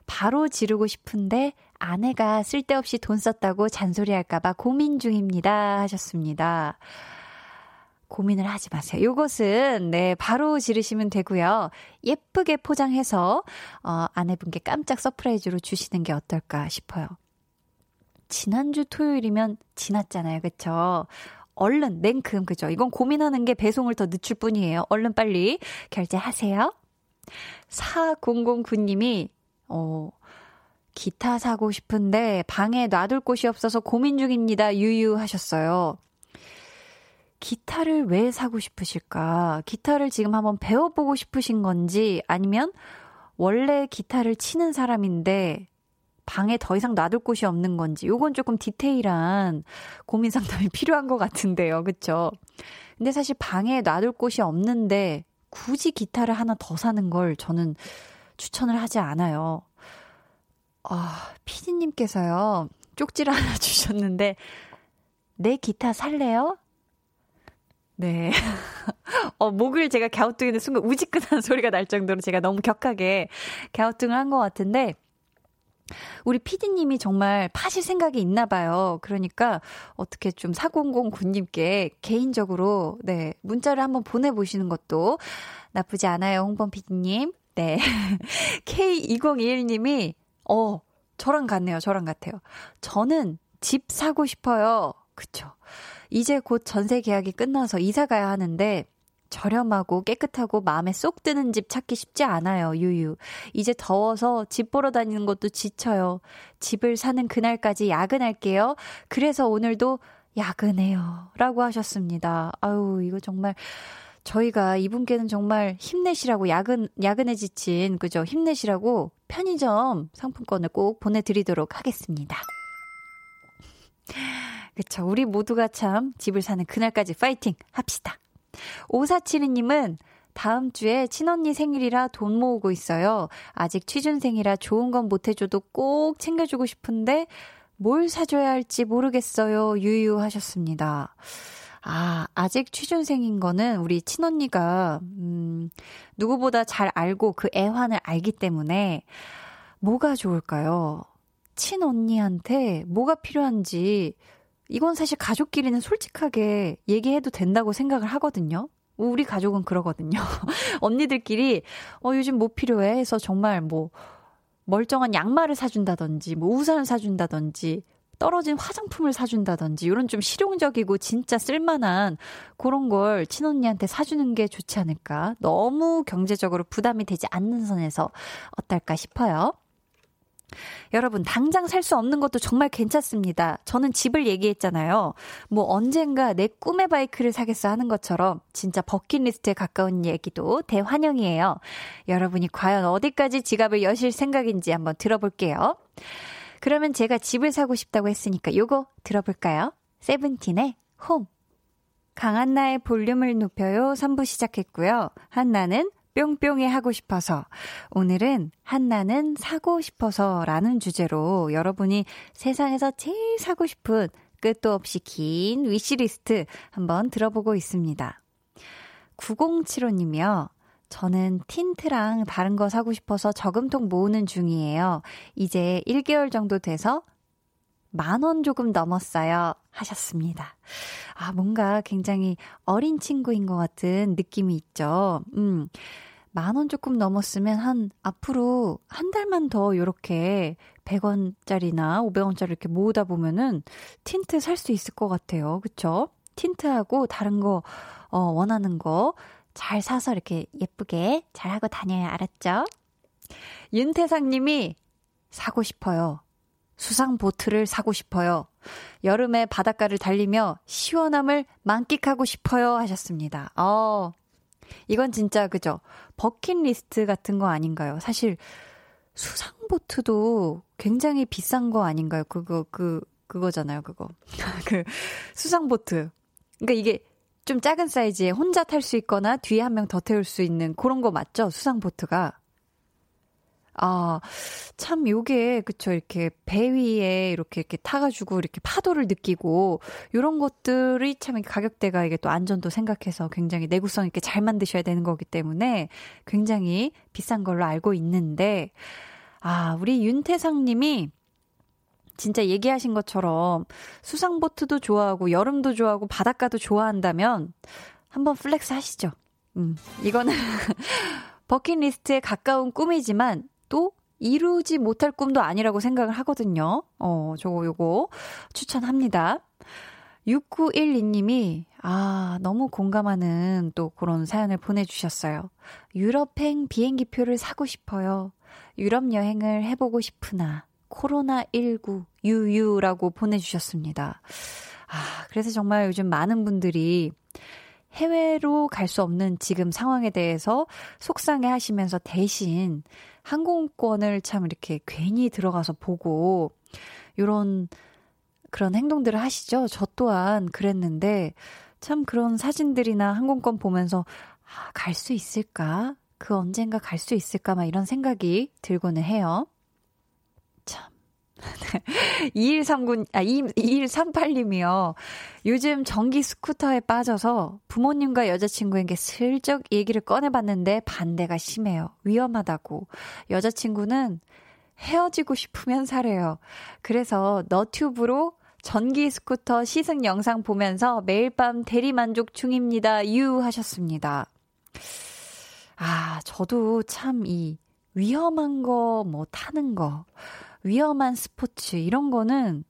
바로 지르고 싶은데 아내가 쓸데없이 돈 썼다고 잔소리할까봐 고민 중입니다. 하셨습니다. 고민을 하지 마세요. 요것은, 네, 바로 지르시면 되고요. 예쁘게 포장해서, 어, 아내분께 깜짝 surprise로 주시는 게 어떨까 싶어요. 지난주 토요일이면 지났잖아요. 그쵸? 얼른, 냉큼, 그죠? 이건 고민하는 게 배송을 더 늦출 뿐이에요. 얼른 빨리 결제하세요. 4009님이, 어, 기타 사고 싶은데 방에 놔둘 곳이 없어서 고민 중입니다. 유유하셨어요. 기타를 왜 사고 싶으실까? 기타를 지금 한번 배워보고 싶으신 건지 아니면 원래 기타를 치는 사람인데 방에 더 이상 놔둘 곳이 없는 건지 요건 조금 디테일한 고민 상담이 필요한 것 같은데요. 그쵸? 근데 사실 방에 놔둘 곳이 없는데 굳이 기타를 하나 더 사는 걸 저는 추천을 하지 않아요. 아, 피디님께서요, 쪽지를 하나 주셨는데, 내 기타 살래요? 네. 어, 목을 제가 갸우뚱이는 순간 우지끈한 소리가 날 정도로 제가 너무 격하게 갸우뚱을 한 것 같은데, 우리 피디님이 정말 파실 생각이 있나 봐요. 그러니까 어떻게 좀 4009님께 개인적으로 네, 문자를 한번 보내보시는 것도 나쁘지 않아요. 홍범 피디님. 네. K2021님이 어, 저랑 같네요. 저랑 같아요. 저는 집 사고 싶어요. 그쵸. 이제 곧 전세 계약이 끝나서 이사 가야 하는데, 저렴하고 깨끗하고 마음에 쏙 드는 집 찾기 쉽지 않아요, 유유. 이제 더워서 집 보러 다니는 것도 지쳐요. 집을 사는 그날까지 야근할게요. 그래서 오늘도 야근해요. 라고 하셨습니다. 아유, 이거 정말 저희가 이분께는 정말 힘내시라고 야근, 야근에 지친, 그죠? 힘내시라고 편의점 상품권을 꼭 보내드리도록 하겠습니다. 그쵸. 우리 모두가 참 집을 사는 그날까지 파이팅 합시다. 5472님은 다음 주에 친언니 생일이라 돈 모으고 있어요. 아직 취준생이라 좋은 건 못 해줘도 꼭 챙겨주고 싶은데 뭘 사줘야 할지 모르겠어요. 유유하셨습니다. 아, 아직 취준생인 거는 우리 친언니가, 음, 누구보다 잘 알고 그 애환을 알기 때문에 뭐가 좋을까요? 친언니한테 뭐가 필요한지, 이건 사실 가족끼리는 솔직하게 얘기해도 된다고 생각을 하거든요. 우리 가족은 그러거든요. 언니들끼리, 어, 요즘 뭐 필요해? 해서 정말 뭐, 멀쩡한 양말을 사준다든지, 뭐 우산을 사준다든지, 떨어진 화장품을 사준다든지 이런 좀 실용적이고 진짜 쓸만한 그런 걸 친언니한테 사주는 게 좋지 않을까. 너무 경제적으로 부담이 되지 않는 선에서 어떨까 싶어요. 여러분, 당장 살 수 없는 것도 정말 괜찮습니다. 저는 집을 얘기했잖아요. 뭐 언젠가 내 꿈의 바이크를 사겠어 하는 것처럼 진짜 버킷리스트에 가까운 얘기도 대환영이에요. 여러분이 과연 어디까지 지갑을 여실 생각인지 한번 들어볼게요. 그러면 제가 집을 사고 싶다고 했으니까 요거 들어볼까요? 세븐틴의 홈. 강한나의 볼륨을 높여요 3부 시작했고요. 한나는 뿅뿅이 하고 싶어서 오늘은 한나는 사고 싶어서 라는 주제로 여러분이 세상에서 제일 사고 싶은 끝도 없이 긴 위시리스트 한번 들어보고 있습니다. 9075님이요. 저는 틴트랑 다른 거 사고 싶어서 저금통 모으는 중이에요. 이제 1개월 정도 돼서 만 원 조금 넘었어요. 하셨습니다. 아, 뭔가 굉장히 어린 친구인 것 같은 느낌이 있죠. 음. 만 원 조금 넘었으면 한 앞으로 한 달만 더 요렇게 100원짜리나 500원짜리 이렇게 모으다 보면은 틴트 살 수 있을 것 같아요. 그쵸? tint하고 다른 거, 어, 원하는 거 잘 사서 이렇게 예쁘게 잘 하고 다녀야 알았죠? 윤태상 님이 사고 싶어요. 수상 보트를 사고 싶어요. 여름에 바닷가를 달리며 시원함을 만끽하고 싶어요 하셨습니다. 어, 이건 진짜 그죠? 버킷리스트 같은 거 아닌가요? 사실 수상 보트도 굉장히 비싼 거 아닌가요? 그거 그 그거잖아요, 그거. 그 수상 보트. 그러니까 이게 좀 작은 사이즈에 혼자 탈 수 있거나 뒤에 한 명 더 태울 수 있는 그런 거 맞죠? 수상 보트가. 아, 참 요게 그쵸 이렇게 배 위에 이렇게 이렇게 타 가지고 이렇게 파도를 느끼고 요런 것들이 참 가격대가 이게 또 안전도 생각해서 굉장히 내구성 있게 잘 만드셔야 되는 거기 때문에 굉장히 비싼 걸로 알고 있는데 아, 우리 윤태상 님이 진짜 얘기하신 것처럼 수상보트도 좋아하고 여름도 좋아하고 바닷가도 좋아한다면 한번 flex 하시죠. 음, 이거는 bucket list에 가까운 꿈이지만 또 이루지 못할 꿈도 아니라고 생각을 하거든요. 어, 저거 요거 추천합니다. 6912님이, 아, 너무 공감하는 또 그런 사연을 보내주셨어요. 유럽행 비행기표를 사고 싶어요. 유럽 여행을 해보고 싶으나, 코로나19 유유라고 보내주셨습니다. 아, 그래서 정말 요즘 많은 분들이 해외로 갈 수 없는 지금 상황에 대해서 속상해 하시면서 대신 항공권을 참 이렇게 괜히 들어가서 보고, 요런 그런 행동들을 하시죠. 저 또한 그랬는데, 참 그런 사진들이나 항공권 보면서, 아, 갈 수 있을까? 그 언젠가 갈 수 있을까? 막 이런 생각이 들고는 해요. 참. 2139, 아, 2138님이요. 요즘 전기 스쿠터에 빠져서 부모님과 여자친구에게 슬쩍 얘기를 꺼내봤는데 반대가 심해요. 위험하다고. 여자친구는 헤어지고 싶으면 사래요. 그래서 너튜브로 전기 스쿠터 시승 영상 보면서 매일 밤 대리 만족 중입니다. 유 하셨습니다. 아, 저도 참 이 위험한 거, 뭐 타는 거, 위험한 스포츠, 이런 거는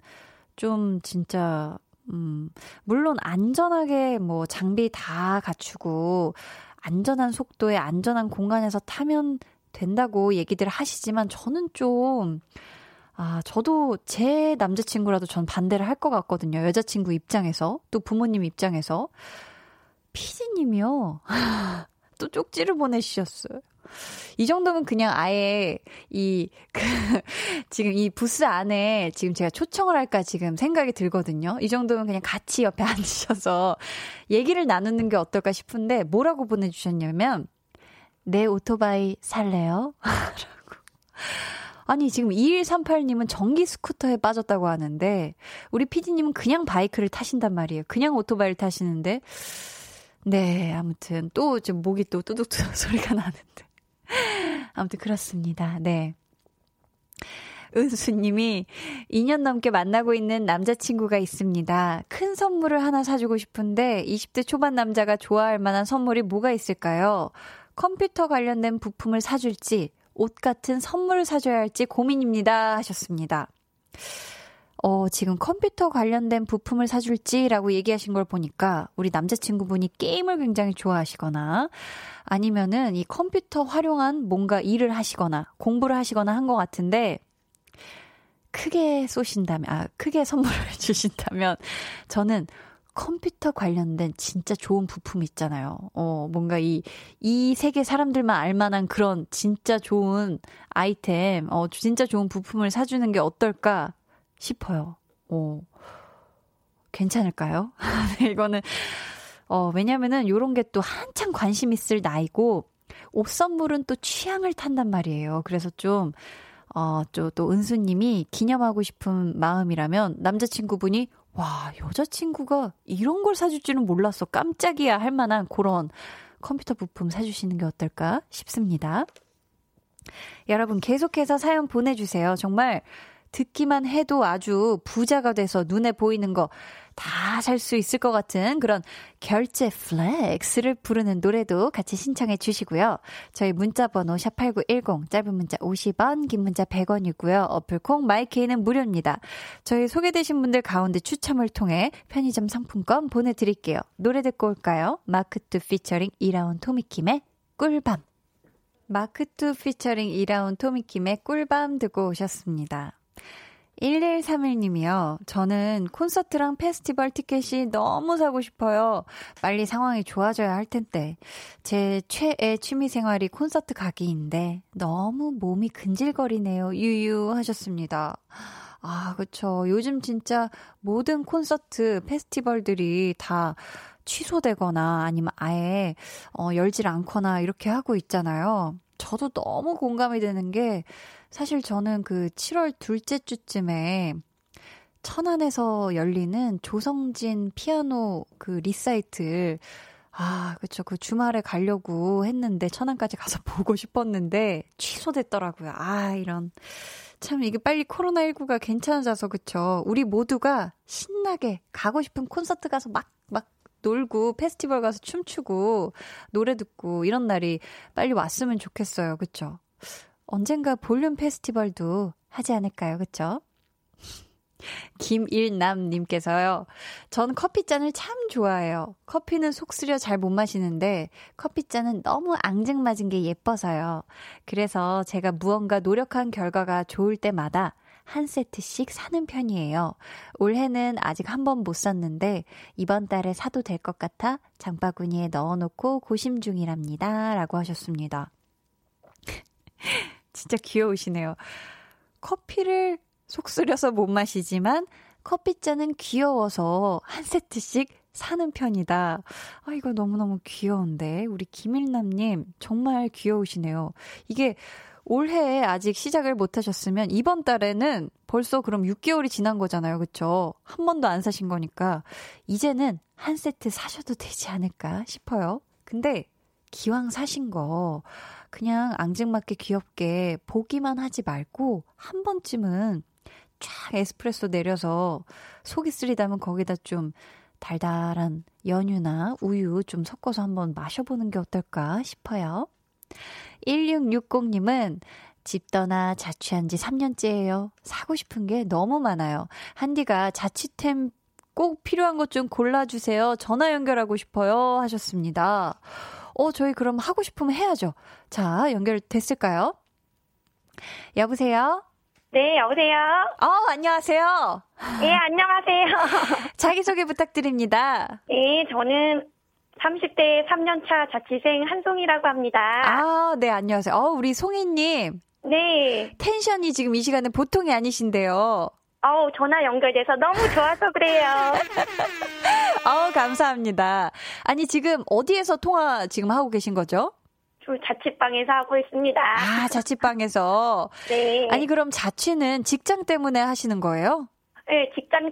좀 진짜, 음, 물론 안전하게 뭐 장비 다 갖추고, 안전한 속도에 안전한 공간에서 타면 된다고 얘기들 하시지만 저는 좀, 아, 저도 제 남자친구라도 전 반대를 할 것 같거든요. 여자친구 입장에서, 또 부모님 입장에서. 피디님이요. 또 쪽지를 보내주셨어요. 이 정도면 그냥 아예 이, 그, 지금 이 부스 안에 지금 제가 초청을 할까 지금 생각이 들거든요. 이 정도면 그냥 같이 옆에 앉으셔서 얘기를 나누는 게 어떨까 싶은데 뭐라고 보내주셨냐면, 내 오토바이 살래요? 라고. 아니, 지금 2138님은 전기 스쿠터에 빠졌다고 하는데, 우리 PD님은 그냥 바이크를 타신단 말이에요. 그냥 오토바이를 타시는데, 네, 아무튼, 또 지금 목이 또 뚜둑뚜둑 소리가 나는데. 아무튼 그렇습니다. 네. 은수님이 2년 넘게 만나고 있는 남자친구가 있습니다. 큰 선물을 하나 사주고 싶은데 20대 초반 남자가 좋아할 만한 선물이 뭐가 있을까요? 컴퓨터 관련된 부품을 사줄지, 옷 같은 선물을 사줘야 할지 고민입니다. 하셨습니다. 어, 지금 컴퓨터 관련된 부품을 사줄지라고 얘기하신 걸 보니까 우리 남자친구분이 게임을 굉장히 좋아하시거나 아니면은 이 컴퓨터 활용한 뭔가 일을 하시거나 공부를 하시거나 한 것 같은데 크게 쏘신다면, 아, 크게 선물을 주신다면 저는 컴퓨터 관련된 진짜 좋은 부품 있잖아요. 어, 뭔가 이, 이 세계 사람들만 알만한 그런 진짜 좋은 아이템, 어, 진짜 좋은 부품을 사주는 게 어떨까 싶어요. 어, 괜찮을까요? 이거는, 어, 왜냐면은 요런 게 또 한창 관심 있을 나이고, 옷 선물은 또 취향을 탄단 말이에요. 그래서 좀, 어, 또, 또 은수님이 기념하고 싶은 마음이라면 남자친구분이 와, 여자친구가 이런 걸 사줄 줄은 몰랐어. 깜짝이야 할 만한 그런 컴퓨터 부품 사주시는 게 어떨까 싶습니다. 여러분 계속해서 사연 보내주세요. 정말 듣기만 해도 아주 부자가 돼서 눈에 보이는 거 다 살 수 있을 것 같은 그런 결제 flex를 부르는 노래도 같이 신청해 주시고요. 저희 문자 번호 샵8910 짧은 문자 50원, 긴 문자 100원이고요. 어플 콩 마이케이는 무료입니다. 저희 소개되신 분들 가운데 추첨을 통해 편의점 상품권 보내 드릴게요. 노래 듣고 올까요? 마크2 피처링 이라운 토미킴의 꿀밤. 마크2 피처링 이라운 토미킴의 꿀밤 듣고 오셨습니다. 1131님이요. 저는 콘서트랑 페스티벌 티켓이 너무 사고 싶어요. 빨리 상황이 좋아져야 할 텐데. 제 최애 취미 생활이 콘서트 가기인데 너무 몸이 근질거리네요. 유유 하셨습니다. 아, 그쵸. 요즘 진짜 모든 콘서트, 페스티벌들이 다 취소되거나 아니면 아예 어, 열질 않거나 이렇게 하고 있잖아요. 저도 너무 공감이 되는 게 사실 저는 그 7월 둘째 주쯤에 천안에서 열리는 조성진 피아노 그 리사이틀 아, 그쵸. 그 주말에 가려고 했는데, 천안까지 가서 보고 싶었는데, 취소됐더라고요. 아, 이런. 참, 이게 빨리 코로나19가 괜찮아져서, 그쵸. 우리 모두가 신나게 가고 싶은 콘서트 가서 막, 막 놀고, 페스티벌 가서 춤추고, 노래 듣고, 이런 날이 빨리 왔으면 좋겠어요. 그쵸. 언젠가 볼륨 페스티벌도 하지 않을까요? 그쵸? 김일남님께서요. 전 커피잔을 참 좋아해요. 커피는 속 쓰려 잘 못 마시는데 커피잔은 너무 앙증맞은 게 예뻐서요. 그래서 제가 무언가 노력한 결과가 좋을 때마다 한 세트씩 사는 편이에요. 올해는 아직 한 번 못 샀는데 이번 달에 사도 될 것 같아 장바구니에 넣어놓고 고심 중이랍니다. 라고 하셨습니다. 진짜 귀여우시네요. 커피를 속 쓰려서 못 마시지만 커피잔은 귀여워서 한 세트씩 사는 편이다. 아, 이거 너무너무 귀여운데. 우리 김일남님, 정말 귀여우시네요. 이게 올해 아직 시작을 못 하셨으면 이번 달에는 벌써 그럼 6개월이 지난 거잖아요. 그쵸? 한 번도 안 사신 거니까 이제는 한 세트 사셔도 되지 않을까 싶어요. 근데 기왕 사신 거 그냥 앙증맞게 귀엽게 보기만 하지 말고 한 번쯤은 쫙 에스프레소 내려서 속이 쓰리다면 거기다 좀 달달한 연유나 우유 좀 섞어서 한번 마셔보는 게 어떨까 싶어요. 1660님은 집 떠나 자취한 지 3년째예요. 사고 싶은 게 너무 많아요. 한디가 자취템 꼭 필요한 것 좀 골라주세요. 전화 연결하고 싶어요. 하셨습니다. 어, 저희 그럼 하고 싶으면 해야죠. 자, 연결됐을까요? 여보세요? 네, 여보세요? 어, 안녕하세요. 예, 안녕하세요. 자기소개 부탁드립니다. 예, 저는 30대 3년차 자취생 한송이라고 합니다. 아, 네, 안녕하세요. 어, 우리 송이님. 네. 텐션이 지금 이 시간에 보통이 아니신데요. 어우, 전화 연결돼서 너무 좋아서 그래요. 어, 감사합니다. 아니, 지금 어디에서 통화 지금 하고 계신 거죠? 저 자취방에서 하고 있습니다. 아, 자취방에서. 네. 아니, 그럼 자취는 직장 때문에 하시는 거예요? 네, 직장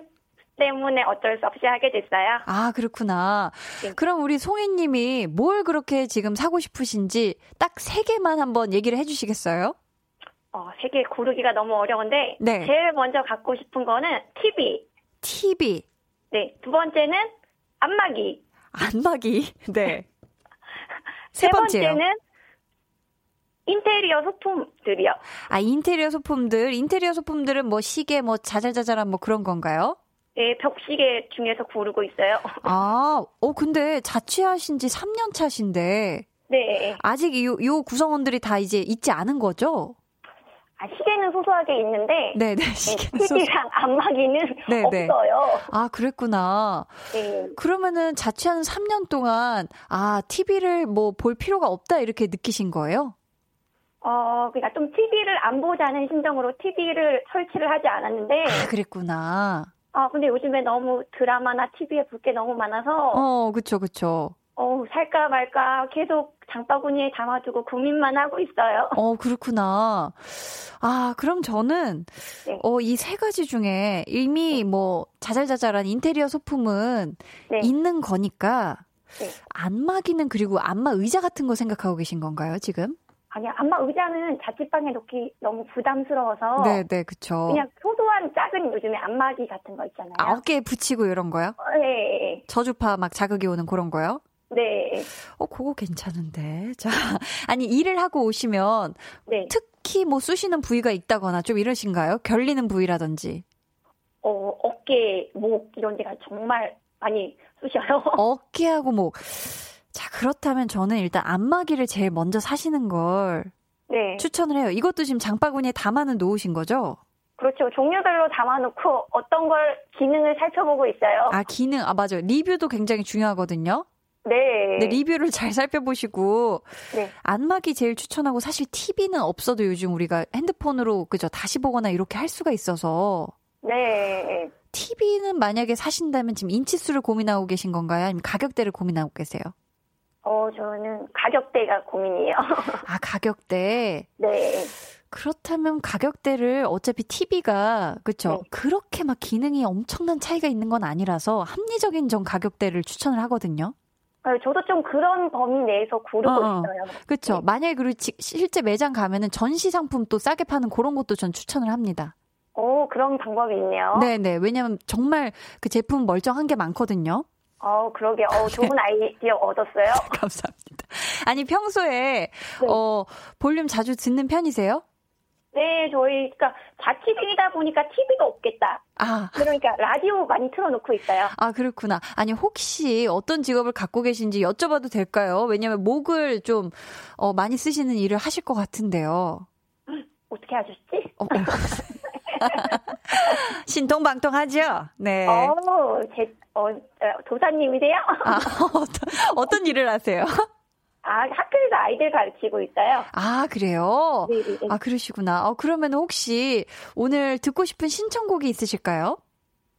때문에 어쩔 수 없이 하게 됐어요. 아, 그렇구나. 네. 그럼 우리 송이 님이 뭘 그렇게 지금 사고 싶으신지 딱 세 개만 한번 얘기를 해 주시겠어요? 어, 세 개 고르기가 너무 어려운데 네. 제일 먼저 갖고 싶은 거는 TV. TV, 네, 두 번째는 안마기. 안마기. 네. 세 세 번째요. 번째는 인테리어 소품들이요. 아, 인테리어 소품들. 인테리어 소품들은 뭐 시계, 뭐 자잘자잘한 뭐 그런 건가요? 네, 벽시계 중에서 고르고 있어요. 아, 어, 근데 자취하신 지 3년 차신데, 네. 아직 요, 요 구성원들이 다 이제 있지 않은 거죠? 아, 시계는 소소하게 있는데 네네, 네, 시계는 소- TV랑 안마기는 네, 네. 없어요. 아, 그랬구나. 네. 그러면은 자취하는 3년 동안, 아, TV를 뭐 볼 필요가 없다, 이렇게 느끼신 거예요? 어, 그러니까 좀 TV를 안 보자는 심정으로 TV를 설치를 하지 않았는데, 아, 그랬구나. 아, 근데 요즘에 너무 드라마나 TV에 볼 게 너무 많아서, 어, 그쵸, 그쵸. 어, 살까 말까 계속 장바구니에 담아두고 고민만 하고 있어요. 어, 그렇구나. 아, 그럼 저는, 네. 어, 이 세 가지 중에 이미 뭐, 자잘자잘한 인테리어 소품은 네. 있는 거니까, 네. 안마기는 그리고 안마 의자 같은 거 생각하고 계신 건가요, 지금? 아니, 안마 의자는 자취방에 놓기 너무 부담스러워서, 네, 네, 그쵸. 어. 그냥 소소한 작은 요즘에 안마기 같은 거 있잖아요. 아, 어깨에 붙이고 이런 거요? 어, 네. 저주파 막 자극이 오는 그런 거요? 네. 어, 그거 괜찮은데. 자, 아니, 일을 하고 오시면 네. 특히 뭐 쑤시는 부위가 있다거나 좀 이러신가요? 결리는 부위라든지. 어, 어깨, 목 이런 데가 정말 많이 쑤셔요. 어깨하고 목. 자, 그렇다면 저는 일단 안마기를 제일 먼저 사시는 걸 네. 추천을 해요. 이것도 지금 장바구니에 담아는 놓으신 거죠? 그렇죠. 종류별로 담아놓고 어떤 걸 기능을 살펴보고 있어요. 아, 기능, 아, 맞아요. 리뷰도 굉장히 중요하거든요. 네. 네, 리뷰를 잘 살펴보시고, 네. 안마기 제일 추천하고, 사실 TV는 없어도 요즘 우리가 핸드폰으로, 그죠, 다시 보거나 이렇게 할 수가 있어서, 네. TV는 만약에 사신다면 지금 인치수를 고민하고 계신 건가요? 아니면 가격대를 고민하고 계세요? 어, 저는 가격대가 고민이에요. 아, 가격대. 네. 그렇다면 가격대를 어차피 TV가 그쵸 네. 그렇게 막 기능이 엄청난 차이가 있는 건 아니라서 합리적인 전 가격대를 추천을 하거든요. 어, 저도 좀 그런 범위 내에서 고르고 어, 어. 있어요. 그쵸 네. 만약에 그리고 지- 실제 매장 가면은 전시 상품 또 싸게 파는 그런 것도 전 추천을 합니다. 오, 그런 방법이 있네요. 네네 왜냐면 정말 그 제품 멀쩡한 게 많거든요. 어, 그러게. 어, 네. 좋은 아이디어 얻었어요. 감사합니다. 아니, 평소에, 어, 볼륨 자주 듣는 편이세요? 네, 저희, 그러니까 자취생이다 보니까 TV가 없겠다. 아, 그러니까 라디오 많이 틀어놓고 있어요. 아, 그렇구나. 아니, 혹시 어떤 직업을 갖고 계신지 여쭤봐도 될까요? 왜냐면 목을 좀, 어, 많이 쓰시는 일을 하실 것 같은데요. 어떻게 하셨지? 어, 어. 신통방통하죠? 네. 어, 제, 어, 어, 도사님이세요? 아, 어떤, 어떤 일을 하세요? 아, 학교에서 아이들 가르치고 있어요. 아, 그래요? 네, 네, 네. 아, 그러시구나. 어, 그러면 혹시 오늘 듣고 싶은 신청곡이 있으실까요?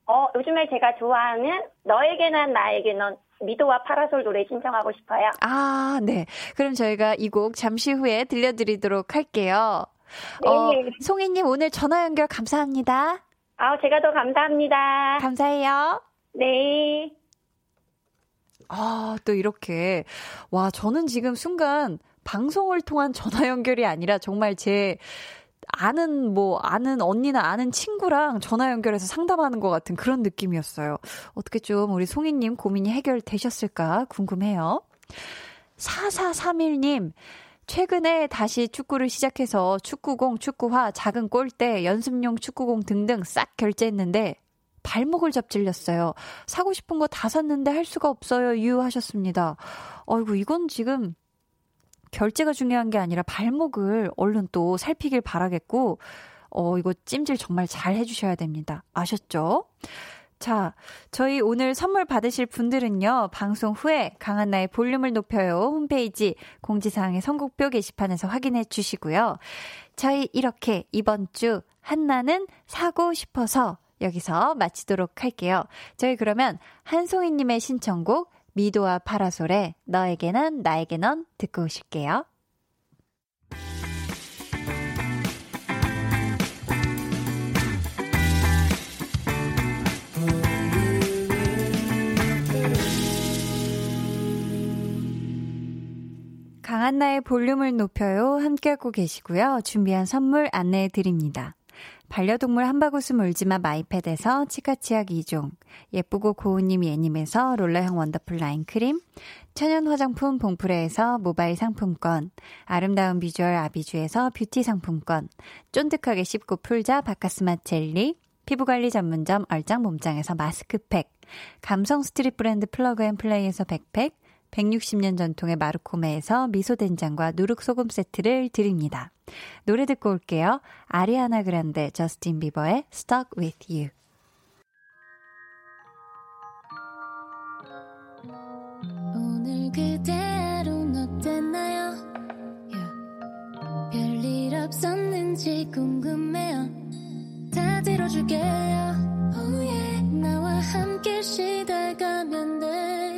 어, 요즘에 제가 좋아하는 너에게 난 나에게 넌 미도와 파라솔 노래 신청하고 싶어요. 아, 네. 그럼 저희가 이 곡 잠시 후에 들려드리도록 할게요. 네. 어, 송이님 오늘 전화 연결 감사합니다. 아, 제가 더 감사합니다. 감사해요. 네. 아, 또 이렇게. 와, 저는 지금 순간 방송을 통한 전화 연결이 아니라 정말 제 아는 뭐 아는 언니나 아는 친구랑 전화 연결해서 상담하는 것 같은 그런 느낌이었어요. 어떻게 좀 우리 송이님 고민이 해결되셨을까 궁금해요. 4431님, 최근에 다시 축구를 시작해서 축구공, 축구화, 작은 골대, 연습용 축구공 등등 싹 결제했는데 발목을 접질렸어요. 사고 싶은 거 다 샀는데 할 수가 없어요. 유하셨습니다. 어이구, 이건 지금 결제가 중요한 게 아니라 발목을 얼른 또 살피길 바라겠고, 어, 이거 찜질 정말 잘 해주셔야 됩니다. 아셨죠? 자, 저희 오늘 선물 받으실 분들은요, 방송 후에 강한나의 볼륨을 높여요 홈페이지 공지사항의 선곡표 게시판에서 확인해 주시고요. 저희 이렇게 이번 주 한나는 사고 싶어서 여기서 마치도록 할게요. 저희 그러면 한송이님의 신청곡 미도와 파라솔의 너에게는 나에게 넌 듣고 오실게요. 강한나의 볼륨을 높여요. 함께하고 계시고요. 준비한 선물 안내해 드립니다. 반려동물 한바구음 울지마 마이펫에서 치카치약 2종, 예쁘고 고운님 예님에서 롤러형 원더풀 라인 크림, 천연 화장품 봉프레에서 모바일 상품권, 아름다운 비주얼 아비주에서 뷰티 상품권, 쫀득하게 씹고 풀자 박카스맛 젤리, 피부관리 전문점 얼짱 몸짱에서 마스크팩, 감성 street 브랜드 플러그 앤 플레이에서 백팩, 160년 전통의 마르코메에서 미소된장과 누룩소금 세트를 드립니다. 노래 듣고 올게요. 아리아나 그란데 저스틴 비버의 Stuck With You. 오늘 그대로는 어땠나요? Yeah. 별일 없었는지 궁금해요. 다 들어줄게요. Oh yeah. 나와 함께 시달가면 돼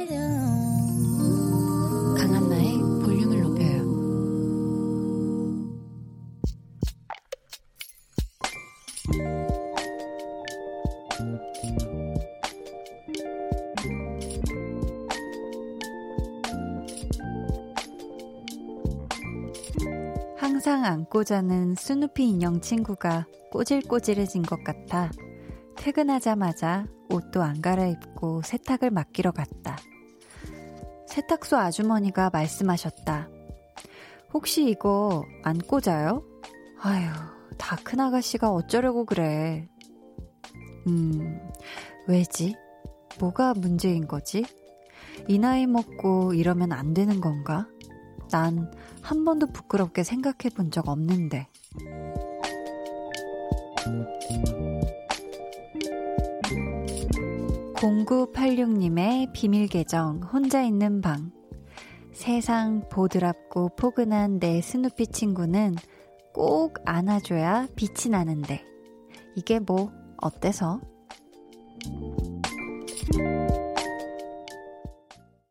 항상 안고 자는 스누피 인형 친구가 꼬질꼬질해진 것 같아 퇴근하자마자 옷도 안 갈아입고 세탁을 맡기러 갔다. 세탁소 아주머니가 말씀하셨다. 혹시 이거 안 꽂아요? 아휴, 다 큰 아가씨가 어쩌려고 그래. 음, 왜지? 뭐가 문제인 거지? 이 나이 먹고 이러면 안 되는 건가? 난 한 번도 부끄럽게 생각해 본 적 없는데. (0986님의) 비밀 계정 혼자 있는 방 세상 보드랍고 포근한 내 스누피 친구는 꼭 안아줘야 빛이 나는데 이게 뭐 어때서?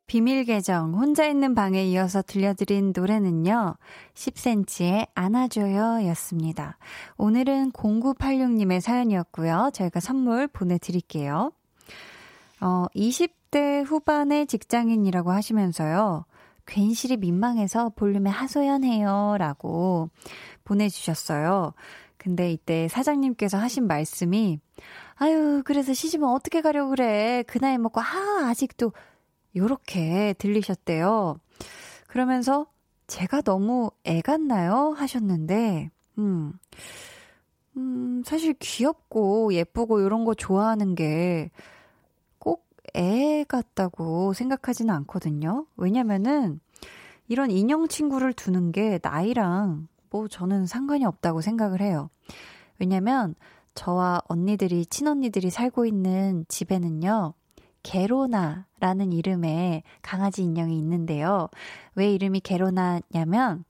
비밀 계정 혼자 있는 방에 이어서 들려드린 노래는요. 10cm의 안아줘요 였습니다. 오늘은 0986님의 사연이었고요. 저희가 선물 보내드릴게요. 어, 20대 후반의 직장인이라고 하시면서요. 괜시리 민망해서 볼륨에 하소연해요. 라고 보내주셨어요. 근데 이때 사장님께서 하신 말씀이, 아유, 그래서 시집은 어떻게 가려고 그래. 그 나이 먹고, 아, 아직도, 요렇게 들리셨대요. 그러면서 제가 너무 애 같나요? 하셨는데, 음, 음, 사실 귀엽고 예쁘고 이런 거 좋아하는 게 꼭 애 같다고 생각하지는 않거든요. 왜냐면은 이런 인형 친구를 두는 게 나이랑 뭐 저는 상관이 없다고 생각을 해요. 왜냐면 저와 언니들이, 친언니들이 살고 있는 집에는요, 게로나라는 이름의 강아지 인형이 있는데요. 왜 이름이 게로나냐면,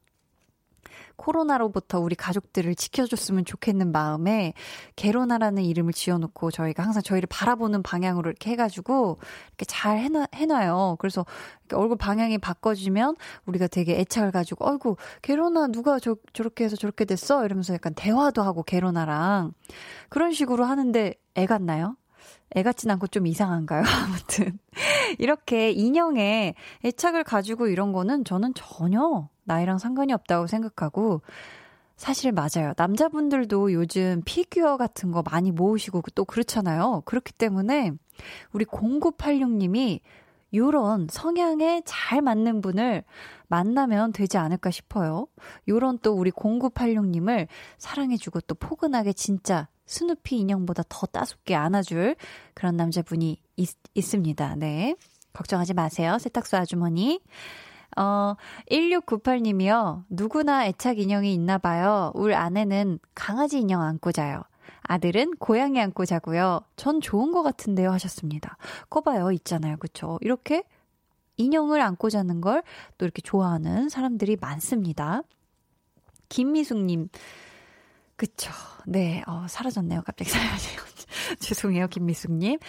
코로나로부터 우리 가족들을 지켜줬으면 좋겠는 마음에 게로나라는 이름을 지어놓고 저희가 항상 저희를 바라보는 방향으로 이렇게 해가지고 이렇게 잘 해놔, 해놔요. 그래서 얼굴 방향이 바꿔지면 우리가 되게 애착을 가지고 어이구 게로나 누가 저, 저렇게 해서 저렇게 됐어? 이러면서 약간 대화도 하고 게로나랑 그런 식으로 하는데 애 같나요? 애 같진 않고 좀 이상한가요? 아무튼. 이렇게 인형에 애착을 가지고 이런 거는 저는 전혀 나이랑 상관이 없다고 생각하고, 사실 맞아요. 남자분들도 요즘 피규어 같은 거 많이 모으시고 또 그렇잖아요. 그렇기 때문에 우리 0986님이 요런 성향에 잘 맞는 분을 만나면 되지 않을까 싶어요. 요런 또 우리 0986님을 사랑해주고 또 포근하게 진짜 스누피 인형보다 더 따숩게 안아줄 그런 남자분이 있, 있습니다. 네. 걱정하지 마세요. 세탁소 아주머니. 어, 1698님이요. 누구나 애착 인형이 있나 봐요. 울 아내는 강아지 인형 안고 자요. 아들은 고양이 안고 자고요. 전 좋은 것 같은데요. 하셨습니다. 거봐요. 있잖아요. 그쵸? 이렇게 인형을 안고 자는 걸 또 이렇게 좋아하는 사람들이 많습니다. 김미숙님, 그쵸. 네, 어, 사라졌네요. 갑자기 사라져요. 죄송해요, 김미숙님.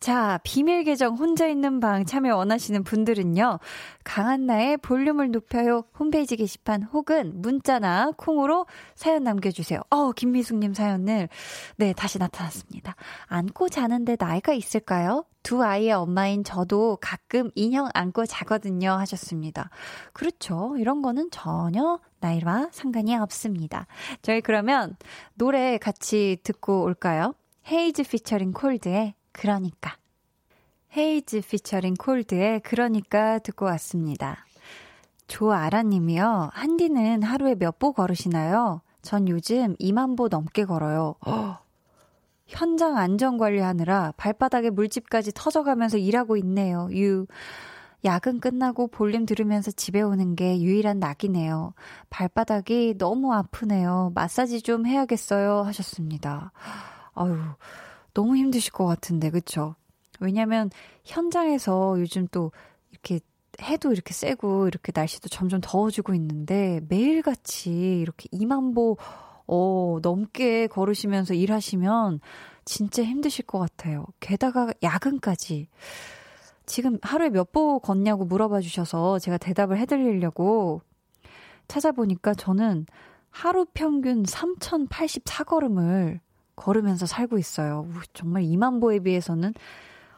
자, 비밀 계정 혼자 있는 방 참여 원하시는 분들은요. 강한나의 볼륨을 높여요 홈페이지 게시판 혹은 문자나 콩으로 사연 남겨주세요. 어, 김미숙님 사연을 네, 다시 나타났습니다. 안고 자는데 나이가 있을까요? 두 아이의 엄마인 저도 가끔 인형 안고 자거든요 하셨습니다. 그렇죠. 이런 거는 전혀 나이와 상관이 없습니다. 저희 그러면 노래 같이 듣고 올까요? 헤이즈 피처링 콜드의 그러니까. 헤이즈 피처링 콜드의 그러니까 듣고 왔습니다. 조아라 님이요. 한디는 하루에 몇 보 걸으시나요? 전 요즘 2만 보 넘게 걸어요. 허, 현장 안전 관리하느라 발바닥에 물집까지 터져가면서 일하고 있네요. 유. 야근 끝나고 볼륨 들으면서 집에 오는 게 유일한 낙이네요. 발바닥이 너무 아프네요. 마사지 좀 해야겠어요. 하셨습니다. 아유, 너무 힘드실 것 같은데, 그쵸? 왜냐면 현장에서 요즘 또 이렇게 해도 이렇게 세고 이렇게 날씨도 점점 더워지고 있는데 매일같이 이렇게 2만 보, 어, 넘게 걸으시면서 일하시면 진짜 힘드실 것 같아요. 게다가 야근까지. 지금 하루에 몇 보 걷냐고 물어봐 주셔서 제가 대답을 해드리려고 찾아보니까 저는 하루 평균 3,084걸음을 걸으면서 살고 있어요. 정말 2만 보에 비해서는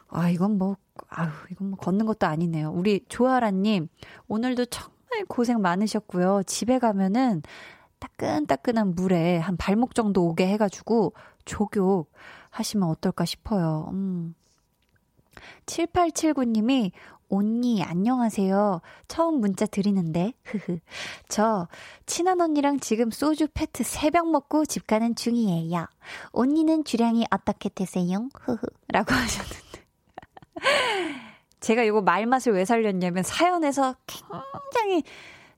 아, 이건 뭐, 아유, 이건 뭐 걷는 것도 아니네요. 우리 조아라님, 오늘도 정말 고생 많으셨고요. 집에 가면은 따끈따끈한 물에 한 발목 정도 오게 해가지고 조교 하시면 어떨까 싶어요. 음. 7879님이 언니, 안녕하세요. 처음 문자 드리는데, 흐흐. 저, 친한 언니랑 지금 소주 페트 3병 먹고 집 가는 중이에요. 언니는 주량이 어떻게 되세요? 흐흐. 라고 하셨는데. 제가 이거 말맛을 왜 살렸냐면 사연에서 굉장히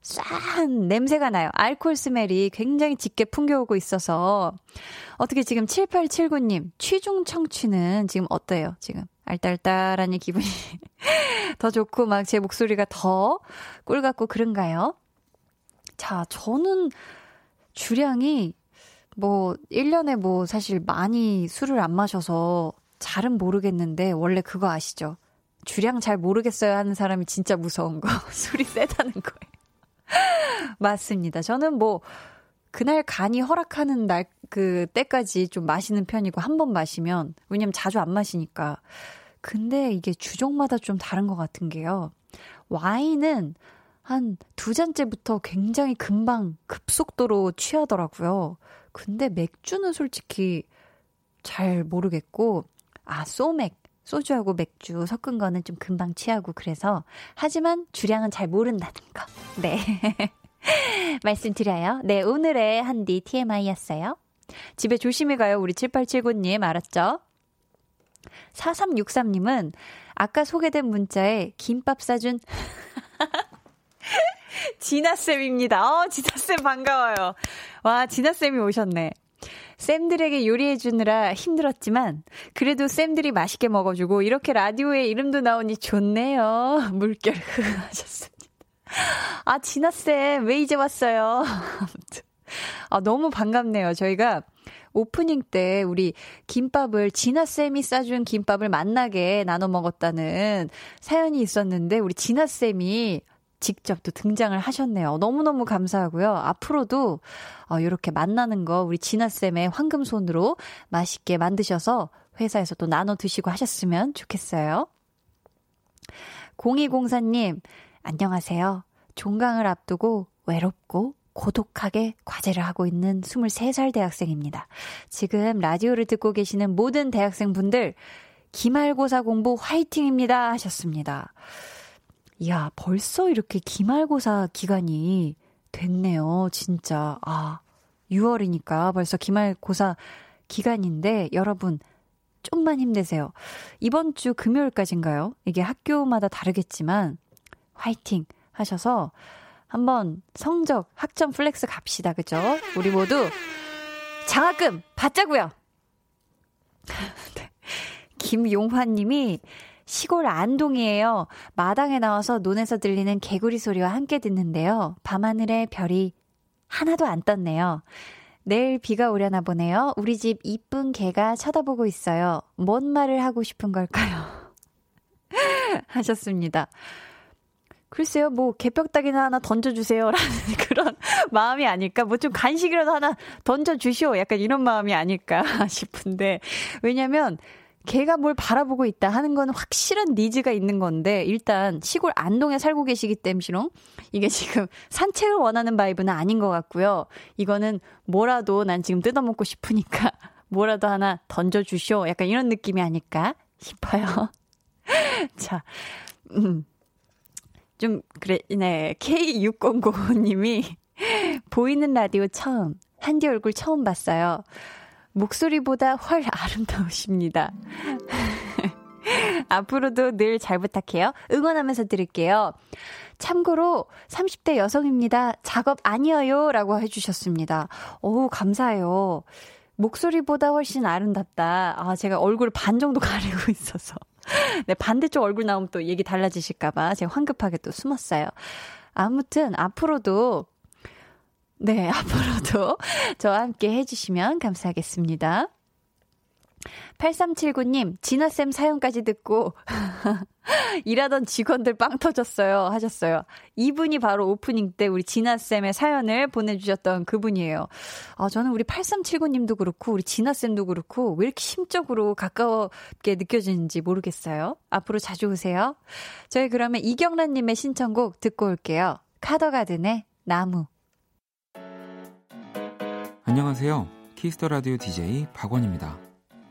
싼 냄새가 나요. 알콜 스멜이 굉장히 짙게 풍겨오고 있어서 어떻게 지금 7879님 취중 청취는 지금 어때요? 지금 알딸딸하니 기분이 더 좋고 막 제 목소리가 더 꿀 같고 그런가요? 자, 저는 주량이 뭐 1년에 뭐 사실 많이 술을 안 마셔서 잘은 모르겠는데 원래 그거 아시죠? 주량 잘 모르겠어요 하는 사람이 진짜 무서운 거. 술이 세다는 거예요. 맞습니다. 저는 뭐 그날 간이 허락하는 날 그 때까지 좀 마시는 편이고 한 번 마시면 왜냐면 자주 안 마시니까. 근데 이게 주종마다 좀 다른 것 같은 게요. 와인은 한 두 잔째부터 굉장히 금방 급속도로 취하더라고요. 근데 맥주는 솔직히 잘 모르겠고 아, 소맥. 소주하고 맥주 섞은 거는 좀 금방 취하고 그래서 하지만 주량은 잘 모른다는 거. 네. 말씀드려요. 네, 오늘의 한디 TMI였어요. 집에 조심히 가요. 우리 7879님 알았죠? 4363님은 아까 소개된 문자에 김밥 싸준 진아쌤입니다. 어, 진아쌤 반가워요. 와, 진아쌤이 오셨네. 쌤들에게 요리해주느라 힘들었지만, 그래도 쌤들이 맛있게 먹어주고, 이렇게 라디오에 이름도 나오니 좋네요. 물결 하셨습니다. 아, 진아쌤, 왜 이제 왔어요? 아, 너무 반갑네요. 저희가 오프닝 때 우리 김밥을 진아쌤이 싸준 김밥을 만나게 나눠 먹었다는 사연이 있었는데, 우리 진아쌤이 직접 또 등장을 하셨네요. 너무너무 감사하고요. 앞으로도 어, 이렇게 만나는 거 우리 진아쌤의 황금손으로 맛있게 만드셔서 회사에서 또 나눠 드시고 하셨으면 좋겠어요. 0204님, 안녕하세요. 종강을 앞두고 외롭고 고독하게 과제를 하고 있는 23살 대학생입니다. 지금 라디오를 듣고 계시는 모든 대학생분들, 기말고사 공부 화이팅입니다. 하셨습니다. 이야, 벌써 이렇게 기말고사 기간이 됐네요. 진짜. 아, 6월이니까 벌써 기말고사 기간인데 여러분 좀만 힘내세요. 이번 주 금요일까지인가요? 이게 학교마다 다르겠지만 화이팅 하셔서 한번 성적 학점 flex 갑시다. 그죠? 우리 모두 장학금 받자고요. 네. 김용환 님이 시골 안동이에요. 마당에 나와서 논에서 들리는 개구리 소리와 함께 듣는데요. 밤하늘에 별이 하나도 안 떴네요. 내일 비가 오려나 보네요. 우리 집 이쁜 개가 쳐다보고 있어요. 뭔 말을 하고 싶은 걸까요? 하셨습니다. 글쎄요, 뭐, 개벽닭이나 하나 던져주세요. 라는 그런 마음이 아닐까. 뭐 좀 간식이라도 하나 던져주시오. 약간 이런 마음이 아닐까 싶은데. 왜냐면, 걔가 뭘 바라보고 있다 하는 건 확실한 니즈가 있는 건데 일단 시골 안동에 살고 계시기 때문에 이게 지금 산책을 원하는 바이브는 아닌 것 같고요. 이거는 뭐라도 난 지금 뜯어먹고 싶으니까 뭐라도 하나 던져주쇼. 약간 이런 느낌이 아닐까 싶어요. 자, 음. 좀, 그래, 네. K6095님이 보이는 라디오 처음, 한디 얼굴 처음 봤어요. 목소리보다 훨 아름다우십니다. 앞으로도 늘 잘 부탁해요. 응원하면서 들을게요. 참고로 30대 여성입니다. 작업 아니어요. 라고 해주셨습니다. 오, 감사해요. 목소리보다 훨씬 아름답다. 아, 제가 얼굴 반 정도 가리고 있어서. 네, 반대쪽 얼굴 나오면 또 얘기 달라지실까봐 제가 황급하게 또 숨었어요. 아무튼 앞으로도 네, 앞으로도 저와 함께 해주시면 감사하겠습니다. 8379님, 진아쌤 사연까지 듣고, 일하던 직원들 빵 터졌어요. 하셨어요. 이분이 바로 오프닝 때 우리 진아쌤의 사연을 보내주셨던 그분이에요. 아, 저는 우리 8379님도 그렇고, 우리 진아쌤도 그렇고, 왜 이렇게 심적으로 가까웠게 느껴지는지 모르겠어요. 앞으로 자주 오세요. 저희 그러면 이경란님의 신청곡 듣고 올게요. 카더가든의 나무. 안녕하세요. 키스 더 라디오 DJ 박원입니다.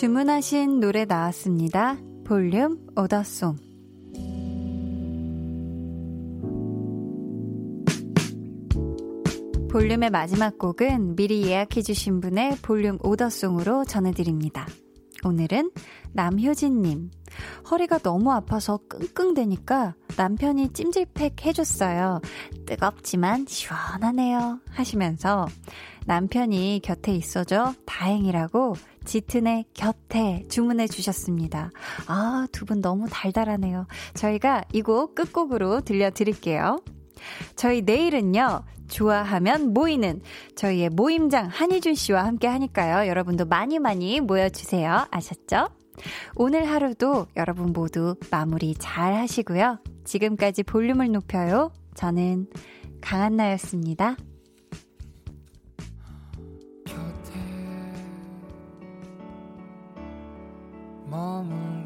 주문하신 노래 나왔습니다. 볼륨 오더송. 볼륨의 마지막 곡은 미리 예약해주신 분의 볼륨 오더송으로 전해드립니다. 오늘은 남효진님. 허리가 너무 아파서 끙끙대니까 남편이 찜질팩 해줬어요. 뜨겁지만 시원하네요. 하시면서 남편이 곁에 있어줘 다행이라고 짙은의 곁에 주문해 주셨습니다. 아, 두 분 너무 달달하네요. 저희가 이 곡 끝곡으로 들려드릴게요. 저희 내일은요, 좋아하면 모이는 저희의 모임장 한희준 씨와 함께 하니까요. 여러분도 많이 많이 모여주세요. 아셨죠? 오늘 하루도 여러분 모두 마무리 잘 하시고요. 지금까지 볼륨을 높여요. 저는 강한나였습니다. Mama.